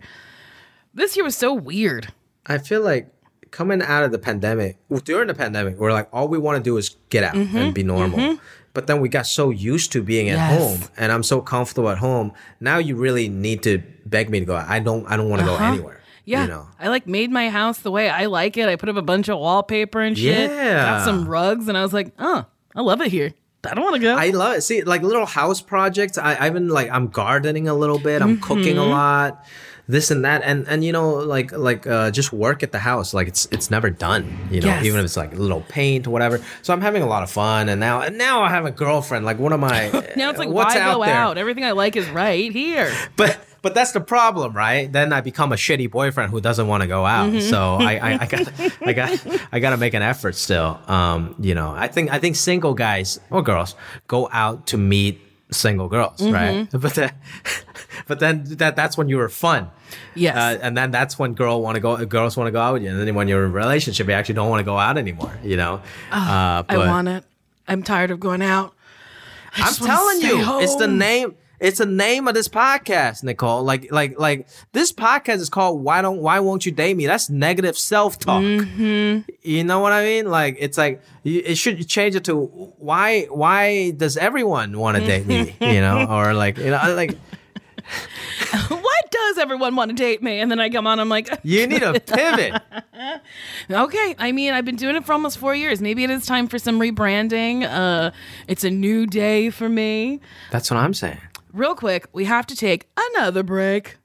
This year was so weird. I feel like coming out of the pandemic, during the pandemic, we're like all we want to do is get out mm-hmm. and be normal. Mm-hmm. But then we got so used to being at Yes. home, and I'm so comfortable at home. Now you really need to beg me to go out. I don't. I don't want to go uh-huh. anywhere. Yeah, You know. I like made my house the way I like it. I put up a bunch of wallpaper and shit. Yeah. got some rugs, and I was like, oh, I love it here. I don't want to go. I love it. See, like little house projects. I, I've been like I'm gardening a little bit. I'm mm-hmm. cooking Mm-hmm. a lot, this and that, and and you know like like uh, just work at the house. Like it's it's never done. You know, Yes. even if it's like a little paint or whatever. So I'm having a lot of fun, and now and now I have a girlfriend. Like one of my now it's like, what's why out go there? out? Everything I like is right here. But but that's the problem, right? Then I become a shitty boyfriend who doesn't want to go out. Mm-hmm. So I, I, I got I got I got to make an effort still. Um, you know, I think I think single guys or girls go out to meet single girls, Mm-hmm. right? But then but then that that's when you were fun. Yes. Uh, and then that's when girl want to go girls want to go out with you. And then when you're in a relationship, you actually don't want to go out anymore, you know? uh, I want it. I'm tired of going out. I I'm telling you, it's the name. It's the name of this podcast, Nicole. Like, like, like this podcast is called "Why Don't Why Won't You Date Me?" That's negative self talk. Mm-hmm. You know what I mean? Like, it's like you- it should change it to "Why Why does everyone want to date me?" You know, or like, you know, like Why does everyone want to date me? And then I come on, I'm like, you need a pivot. okay. I mean, I've been doing it for almost four years. Maybe it is time for some rebranding. Uh, it's a new day for me. That's what I'm saying. Real quick, we have to take another break.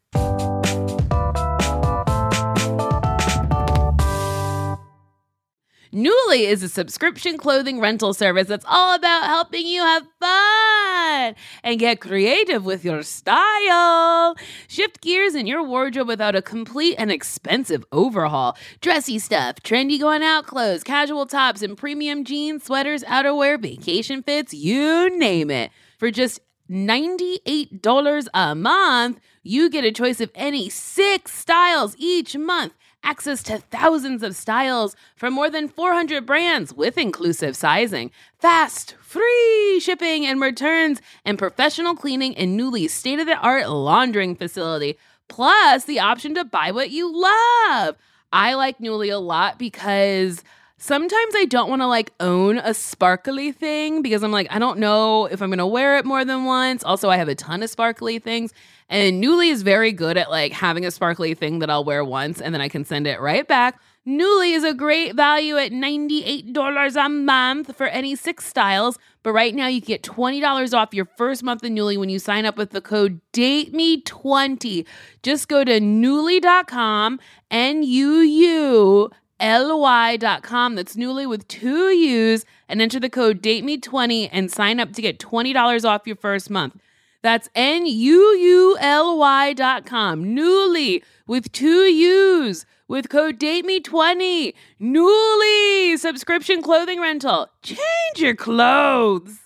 Newly is a subscription clothing rental service that's all about helping you have fun and get creative with your style. Shift gears in your wardrobe without a complete and expensive overhaul. Dressy stuff, trendy going out clothes, casual tops, and premium jeans, sweaters, outerwear, vacation fits, you name it. For just $98 a month, you get a choice of any six styles each month. access to thousands of styles from more than 400 brands with inclusive sizing, fast, free shipping and returns, and professional cleaning in Nuuly's state of the art laundering facility, plus the option to buy what you love. I like Nuuly a lot because sometimes I don't want to like own a sparkly thing because I'm like, I don't know if I'm going to wear it more than once. Also, I have a ton of sparkly things. And Nuuly is very good at like having a sparkly thing that I'll wear once and then I can send it right back. Nuuly is a great value at $98 a month for any six styles. But right now, you get $20 off your first month of Nuuly when you sign up with the code DATEME20. Just go to Nuuly.com, N U U ly.com. That's Nuuly with two U's and enter the code DATEME20 and sign up to get $20 off your first month. That's N U U L Y.com. Nuuly with two U's with code DATEME20. Nuuly subscription clothing rental. Change your clothes.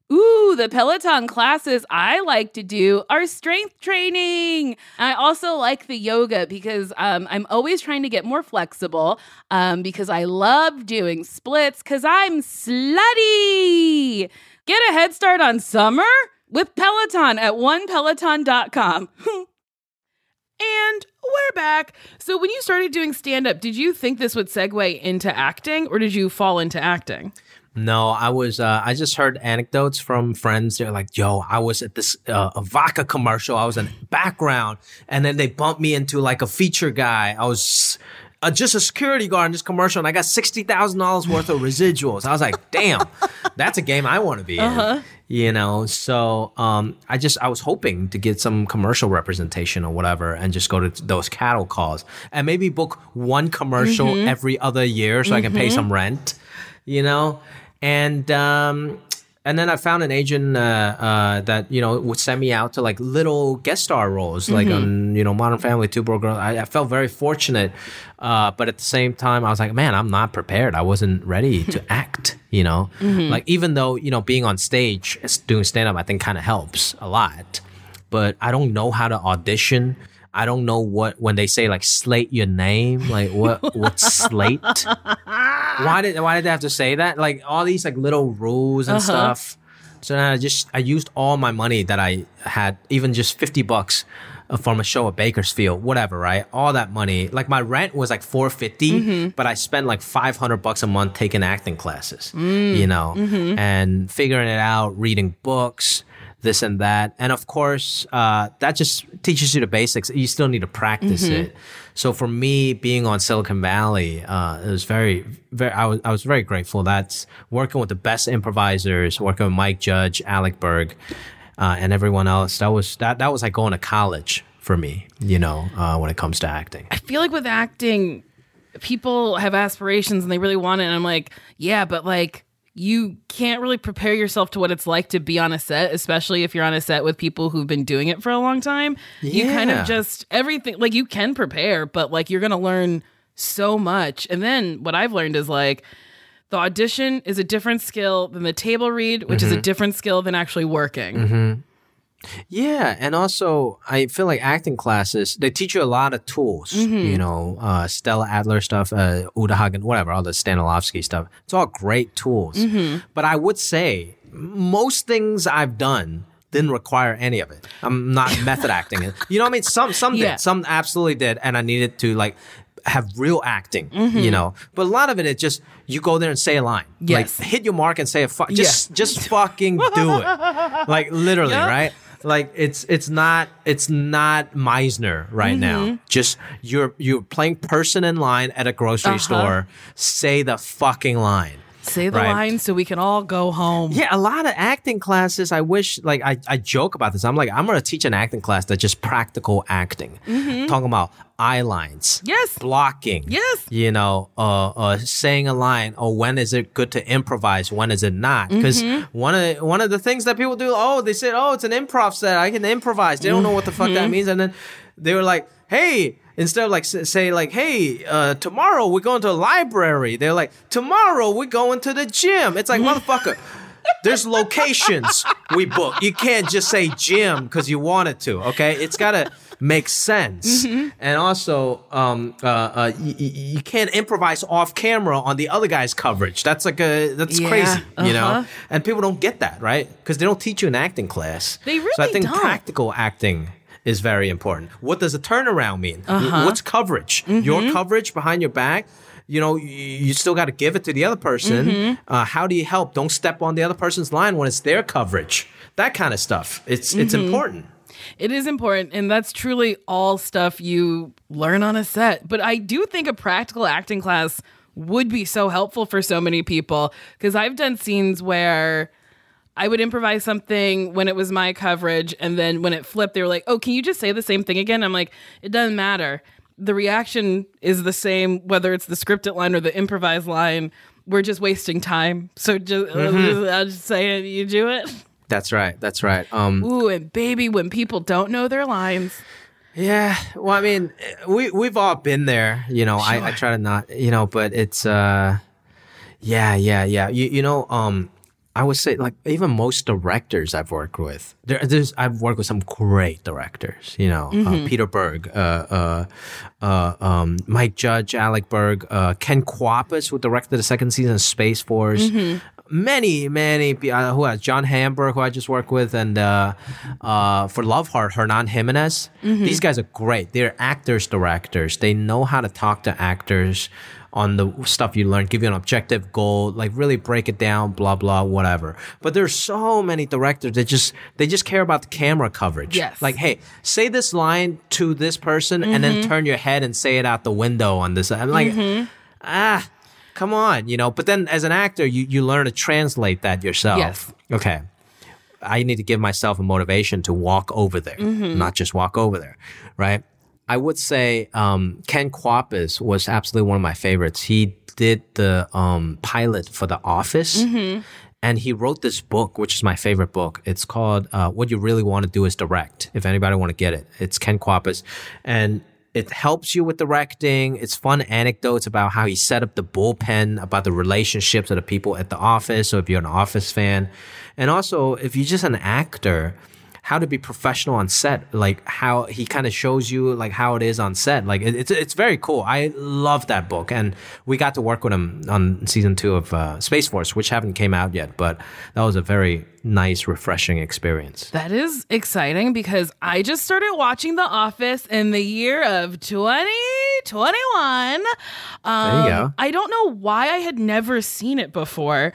Ooh, the Peloton classes I like to do are strength training. I also like the yoga because um, I'm always trying to get more flexible um, because I love doing splits because I'm slutty. Get a head start on summer with Peloton at onepeloton.com. And we're back. So, when you started doing stand up, did you think this would segue into acting or did you fall into acting? No, I was. Uh, I just heard anecdotes from friends. They're like, "Yo, I was at this uh, a vodka commercial. I was in background, and then they bumped me into like a feature guy. I was uh, just a security guard in this commercial, and I got sixty thousand dollars worth of residuals. I was like, "Damn, that's a game I want to be Uh-huh. in." You know, so um, I just I was hoping to get some commercial representation or whatever, and just go to those cattle calls, and maybe book one commercial Mm-hmm. every other year so I can pay some rent. You know, and um, and then I found an agent uh, uh, that you know would send me out to like little guest star roles, like on you know Modern Family, Two Broke Girls. I, I felt very fortunate, uh, but at the same time, I was like, man, I'm not prepared. I wasn't ready to act. You know, like even though you know being on stage, doing stand up, I think kind of helps a lot, but I don't know how to audition. I don't know what when they say like slate your name, like what what slate? why did why did they have to say that? Like all these like little rules and uh-huh. stuff. So then I just I used all my money that I had, even just fifty bucks uh, from a show at Bakersfield, whatever, right? All that money, like my rent was like four mm-hmm. but I spent like five hundred bucks a month taking acting classes, mm. you know, mm-hmm. and figuring it out, reading books. This and that, and of course, uh, that just teaches you the basics. You still need to practice it. So for me, being on Silicon Valley, uh, it was very, very. I was, I was very grateful. That's working with the best improvisers, working with Mike Judge, Alec Berg, uh, and everyone else. That was that. That was like going to college for me. You know, uh, when it comes to acting. I feel like with acting, people have aspirations and they really want it. And I'm like, yeah, but like, you can't really prepare yourself to what it's like to be on a set, especially if you're on a set with people who've been doing it for a long time. You kind of just everything, like, you can prepare, but like, you're going to learn so much. And then what I've learned is like, the audition is a different skill than the table read, which is a mm-hmm. different skill than actually working. Mm-hmm. Yeah, and also I feel like acting classes they teach you a lot of tools. You know, uh, Stella Adler stuff, uh, Uta Hagen, whatever, all the Stanislavski stuff. It's all great tools. But I would say most things I've done didn't require any of it. I'm not method acting. You know what I mean? Some some Yeah. did, some absolutely did, and I needed to like. have real acting, Mm-hmm. you know. But a lot of it, it just you go there and say a line, Yes. like hit your mark and say a fuck, just just fucking do it, like literally, Yeah. right? Like it's it's not it's not Meisner right Mm-hmm. now. Just you're you're playing person in line at a grocery Uh-huh. store. Say the fucking line. Say the Right. line so we can all go home. Yeah, a lot of acting classes. I wish, like, I, I joke about this. I'm like, I'm gonna teach an acting class that's just practical acting, talking about eye lines, Mm-hmm. Yes. blocking, Yes. you know, uh, uh, saying a line. Or when is it good to improvise? When is it not? Because Mm-hmm. one of one of the things that people do, oh, they said, oh, it's an improv set. I can improvise. They don't know what the fuck that Mm-hmm. means, and then they were like, hey. Instead of like say like, hey, uh, tomorrow we're going to a library. They're like, tomorrow we're going to the gym. It's like, motherfucker. There's locations we book. You can't just say gym because you wanted to. Okay, it's gotta make sense. And also, um, uh, uh, y- y- you can't improvise off camera on the other guy's coverage. That's like a that's Yeah, crazy, you know. uh-huh. And people don't get that right because they don't teach you an acting class. They really So I think don't. practical acting is very important. What does a turnaround mean? Uh-huh. What's coverage? Mm-hmm. Your coverage behind your back. You know, you, still got to give it to the other person. Mm-hmm. Uh, how do you help? Don't step on the other person's line when it's their coverage. That kind of stuff. It's it's Mm-hmm. important. It is important, and that's truly all stuff you learn on a set. But I do think a practical acting class would be so helpful for so many people because I've done scenes where I would improvise something when it was my coverage, and then when it flipped, they were like, "Oh, can you just say the same thing again?" I'm like, "It doesn't matter. The reaction is the same whether it's the scripted line or the improvised line. We're just wasting time. So just, I'll just say it. You do it." That's right. That's right. Um, Ooh, and baby, when people don't know their lines. Yeah, well, I mean, we we've all been there, you know. I, I try to not, you know, but it's uh, yeah, yeah, yeah. You you know, um, I would say like even most directors I've worked with, there, there's I've worked with some great directors, you know, uh, Peter Berg, uh, uh, uh, um, Mike Judge, Alec Berg, uh, Ken Kwapis, who directed the second season of Space Force. Many, many, uh, who has John Hamburg, who I just worked with, and uh, uh, for Love Hard, Hernan Jimenez. These guys are great. They're actors, directors. They know how to talk to actors on the stuff you learn, give you an objective goal, like really break it down, blah blah, whatever. But there's so many directors that just they just care about the camera coverage. Yes. Like, hey, say this line to this person, and then mm-hmm. turn your head and say it out the window on this. I'm like, mm-hmm. ah, come on, you know. But then as an actor, you you learn to translate that yourself. Yes. Okay. I need to give myself a motivation to walk over there, mm-hmm. not just walk over there, right? I would say um, Ken Kwapis was absolutely one of my favorites. He did the um, pilot for The Office. And he wrote this book, which is my favorite book. It's called uh, "What You Really Want to Do Is Direct." If anybody want to get it, it's Ken Kwapis, and it helps you with directing. It's fun anecdotes about how he set up the bullpen, about the relationships of the people at the office. So if you're an Office fan, and also if you're just an actor, how to be professional on set, like how he kind of shows you like how it is on set. Like it, it's it's very cool. I love that book, and we got to work with him on season two of uh, Space Force, which haven't came out yet, but that was a very nice, refreshing experience. That is exciting because I just started watching The Office in the year of 2021. Um, There you go. I don't know why I had never seen it before,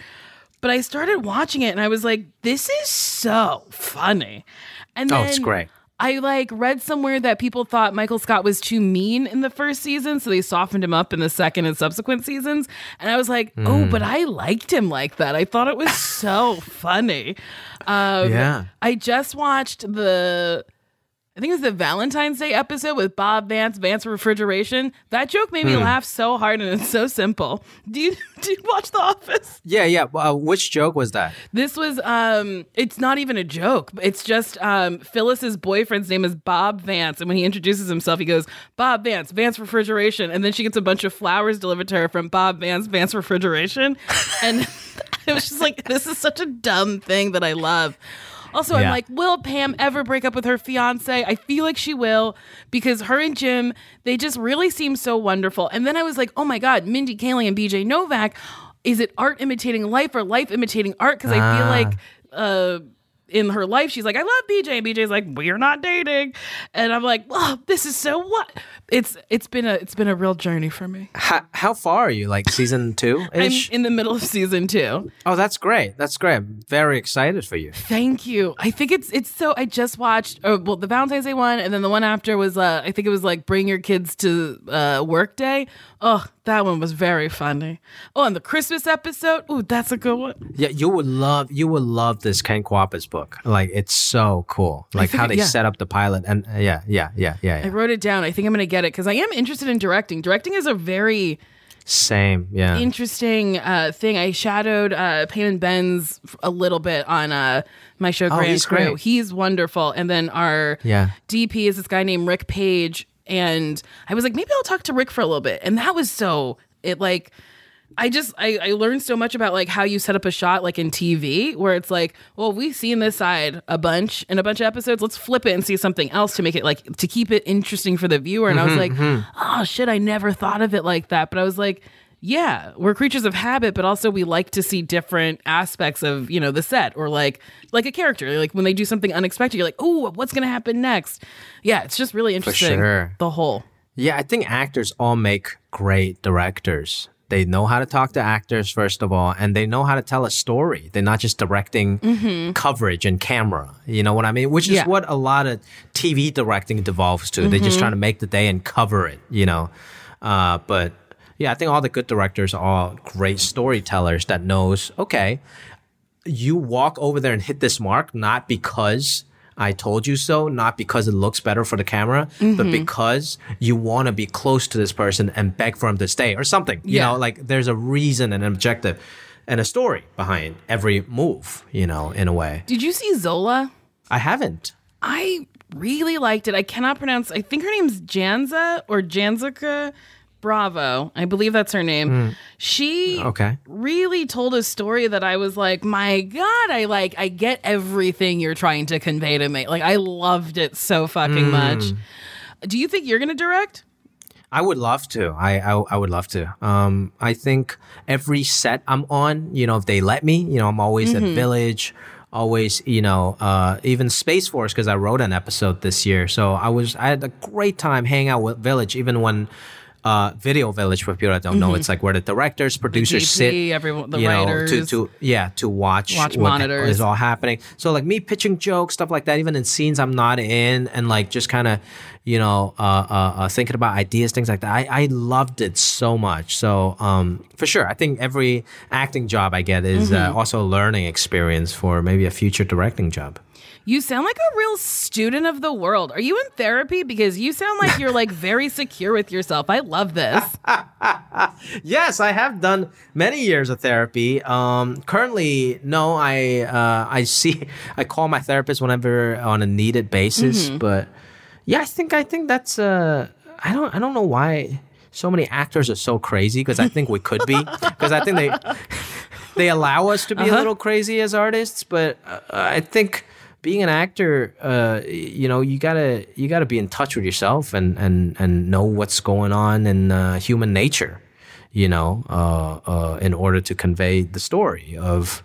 but I started watching it and I was like, this is so funny. And Oh, it's great. I like read somewhere that people thought Michael Scott was too mean in the first season, so they softened him up in the second and subsequent seasons. And I was like, oh, Hmm. but I liked him like that. I thought it was so funny. Um, Yeah. I just watched the, I think it was the Valentine's Day episode with Bob Vance, Vance Refrigeration. That joke made Hmm. me laugh so hard, and it's so simple. Do you do you watch The Office? Yeah, yeah. Uh, which joke was that? This was um it's not even a joke. It's just um Phyllis's boyfriend's name is Bob Vance and when he introduces himself he goes, "Bob Vance, Vance Refrigeration." And then she gets a bunch of flowers delivered to her from Bob Vance, Vance Refrigeration. And it was just like this is such a dumb thing that I love. Also, I'm like, will Pam ever break up with her fiance? I feel like she will because her and Jim, they just really seem so wonderful. And then I was like, oh my God, Mindy Kaling and BJ Novak, is it art imitating life or life imitating art? Because I feel Ah. like uh, in her life, she's like, I love BJ. And BJ's like, we're not dating. And I'm like, oh, this is so what? It's it's been a it's been a real journey for me. How, how far are you? Like season two I'm in the middle of season two. Oh, that's great. That's great. I'm very excited for you. Thank you. I think it's it's so. I just watched. Oh, well, the Valentine's Day one, and then the one after was. Uh, I think it was like Bring Your Kids to uh, Work Day. Oh, that one was very funny. Oh, and the Christmas episode. Ooh, that's a good one. Yeah, you would love you would love this Ken Kwapis book. Like it's so cool. Like how they yeah. set up the pilot and uh, yeah, yeah, yeah, yeah, I wrote it down. I think I'm gonna get it because I am interested in directing. Directing is a very Same. Yeah. interesting uh, thing. I shadowed uh, Peyman Benz a little bit on uh, my show Grand Oh, he's Crew. great. He's wonderful. And then our Yeah. DP is this guy named Rick Page. And I was like, maybe I'll talk to Rick for a little bit. And that was so it like I just I, I learned so much about like how you set up a shot like in TV where it's like, well, we've seen this side a bunch in a bunch of episodes. Let's flip it and see something else to make it like to keep it interesting for the viewer. And I was mm-hmm, like, mm-hmm. oh shit, I never thought of it like that. But I was like, yeah, we're creatures of habit, but also we like to see different aspects of, you know, the set or like like a character. Like when they do something unexpected, you're like, oh, what's gonna happen next? Yeah, it's just really interesting. sure. The whole. Yeah, I think actors all make great directors. They know how to talk to actors, first of all, and they know how to tell a story. They're not just directing coverage and camera. You know what I mean? Which is Yeah. what a lot of TV directing devolves to. They're just trying to make the day and cover it, you know? Uh, but yeah, I think all the good directors are great storytellers that knows, okay, you walk over there and hit this mark not because I told you so, not because it looks better for the camera, Mm-hmm. but because you want to be close to this person and beg for him to stay or something. You Yeah. know, like there's a reason and an objective and a story behind every move, you know, in a way. Did you see Zola? I haven't. I really liked it. I cannot pronounce. I think her name's Janza or Janzica Bravo. I believe that's her name. She Okay. really told a story that I was like, my God, I like, I get everything you're trying to convey to me. Like, I loved it so fucking much. Do you think you're gonna direct? I would love to. I, I I would love to. Um, I think every set I'm on, you know, if they let me, you know, I'm always Mm-hmm. at Village, always, you know, uh, even Space Force because I wrote an episode this year. So I was I had a great time hanging out with Village, even when. Uh, Video Village for people that don't know, it's like where the directors, producers DP, sit, Mm-hmm. everyone- the you know, to, to yeah, to watch, Watch what monitors. is all happening. So like me pitching jokes, stuff like that, even in scenes I'm not in, and like just kind of, you know, uh, uh, uh, thinking about ideas, things like that. I, I loved it so much. So um, for sure, I think every acting job I get is Mm-hmm. uh, also a learning experience for maybe a future directing job. You sound like a real student of the world. Are you in therapy? Because you sound like you're like very secure with yourself. I love this. Yes, I have done many years of therapy. Um, currently, no, I uh, I see I call my therapist whenever on a needed basis. But yeah, I think I think that's uh, I don't I don't know why so many actors are so crazy because I think we could be because I think they they allow us to be a little crazy as artists. But uh, I think being an actor, uh, you know, you gotta you gotta be in touch with yourself and and and know what's going on in uh, human nature, you know, uh, uh, in order to convey the story of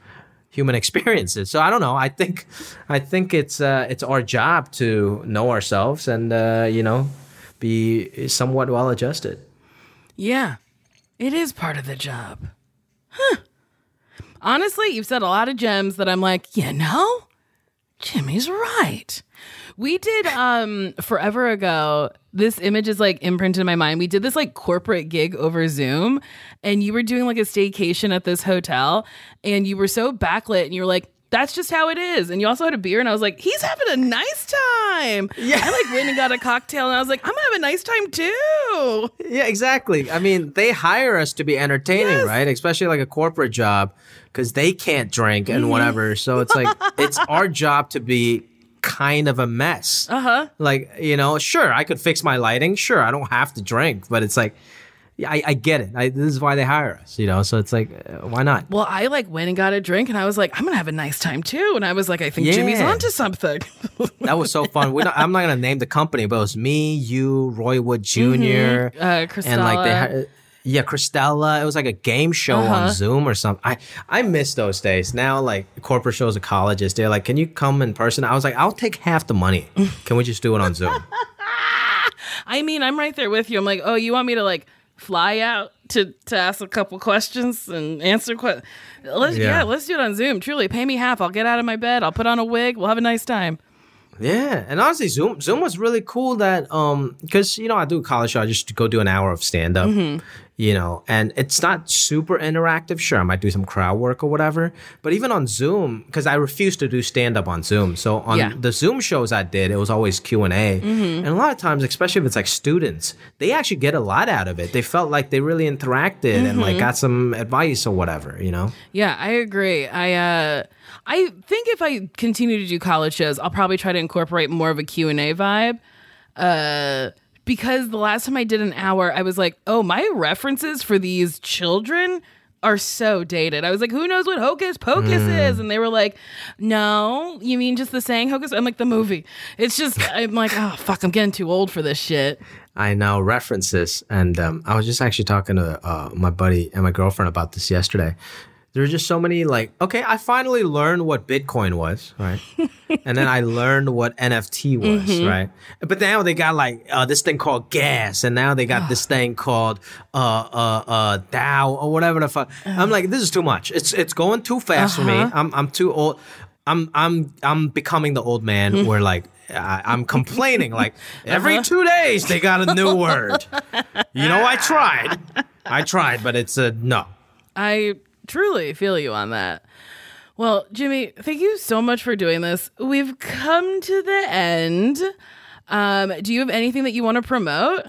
human experiences. So I don't know. I think I think it's uh, it's our job to know ourselves and uh, you know be somewhat well adjusted. Yeah, it is part of the job. Huh. Honestly, you've said a lot of gems that I'm like, you know, Jimmy's right. We did um forever ago. This image is like imprinted in my mind. We did this like corporate gig over Zoom, and you were doing like a staycation at this hotel, and you were so backlit, and you were like, "That's just how it is." And you also had a beer, and I was like, "He's having a nice time." Yeah. I like went and got a cocktail, and I was like, "I'm gonna have a nice time too." Yeah, exactly. I mean, they hire us to be entertaining, Yes. right? Especially like a corporate job because they can't drink and Mm-hmm. whatever. So it's like it's our job to be kind of a mess. Uh huh. Like, you know, sure, I could fix my lighting. Sure, I don't have to drink, but it's like, I, I get it. I, this is why they hire us, you know? So it's like, uh, why not? Well, I like went and got a drink, and I was like, I'm gonna have a nice time too. And I was like, I think Jimmy's Yeah. onto something. That was so fun. We're not, I'm not going to name the company, but it was me, you, Roy Wood junior uh, and like they Yeah, Cristela. It was like a game show Uh-huh. on Zoom or something. I I miss those days. Now, like corporate shows at colleges, they're like, "Can you come in person?" I was like, "I'll take half the money. Can we just do it on Zoom?" I mean, I'm right there with you. I'm like, oh, you want me to like fly out to to ask a couple questions and answer questions? Let's yeah. Yeah. let's do it on Zoom. Truly, pay me half. I'll get out of my bed. I'll put on a wig. We'll have a nice time. Yeah, and honestly, Zoom Zoom was really cool. That um, because you know I do a college show, I just go do an hour of stand up. You know, and it's not super interactive. Sure, I might do some crowd work or whatever. But even on Zoom, because I refuse to do stand up on Zoom, so on Yeah. the Zoom shows I did, it was always Q and A. And a lot of times, especially if it's like students, they actually get a lot out of it. They felt like they really interacted and like got some advice or whatever. You know. Yeah, I agree. I uh I think if I continue to do college shows, I'll probably try to incorporate more of a Q&A vibe. Uh because the last time I did an hour, I was like, "Oh, my references for these children are so dated." I was like, "Who knows what hocus pocus is?" And they were like, "No, you mean just the saying hocus?" I'm like, "The movie." It's just I'm like, "Oh, fuck, I'm getting too old for this shit." I know references, and um, I was just actually talking to uh, my buddy and my girlfriend about this yesterday. There were just so many like, okay, I finally learned what Bitcoin was, right? and then I learned what NFT was, right? But now they got like uh, this thing called gas, and now they got this thing called uh uh uh DAO or whatever the fuck. I'm like, this is too much. It's it's going too fast for me. I'm I'm too old. I'm I'm I'm becoming the old man where like I, I'm complaining like every two days they got a new word. You know, I tried, I tried, but it's a no. I truly feel you on that. Well, Jimmy, thank you so much for doing this. We've come to the end. Um, do you have anything that you want to promote?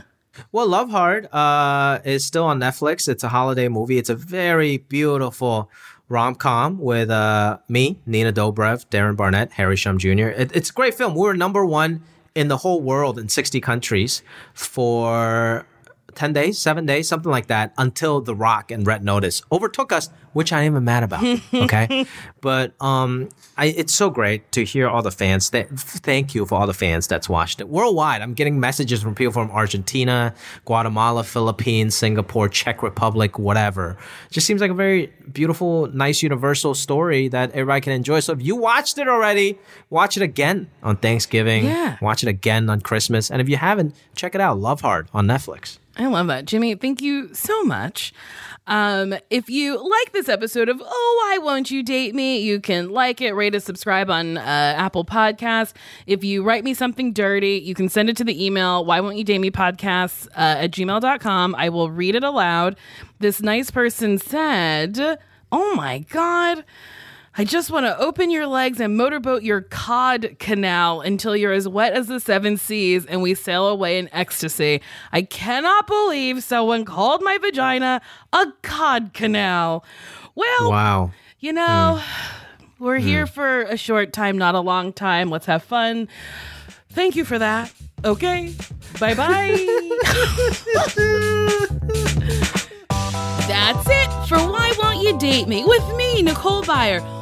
Well, Love Hard uh, is still on Netflix. It's a holiday movie. It's a very beautiful rom com with uh, me, Nina Dobrev, Darren Barnett, Harry Shum Jr. It, it's a great film. We were number one in the whole world in 60 countries for 10 days, seven days, something like that, until The Rock and Red Notice overtook us, which I ain't even mad about. Okay. but um, I, it's so great to hear all the fans. That, thank you for all the fans that's watched it worldwide. I'm getting messages from people from Argentina, Guatemala, Philippines, Singapore, Czech Republic, whatever. It just seems like a very beautiful, nice, universal story that everybody can enjoy. So if you watched it already, watch it again on Thanksgiving. Yeah. Watch it again on Christmas. And if you haven't, check it out. Love Hard on Netflix. I love that. Jimmy, thank you so much. Um, if you like this episode of Oh, Why Won't You Date Me, you can like it, rate it, subscribe on uh, Apple Podcasts. If you write me something dirty, you can send it to the email, Why Won't You Date Me Podcasts uh, at gmail.com. I will read it aloud. This nice person said, Oh my God. I just want to open your legs and motorboat your cod canal until you're as wet as the seven seas and we sail away in ecstasy. I cannot believe someone called my vagina a cod canal. Well, Wow. you know, hmm. we're hmm. here for a short time, not a long time. Let's have fun. Thank you for that. Okay. Bye bye. That's it for Why Won't You Date Me with me, Nicole Byer.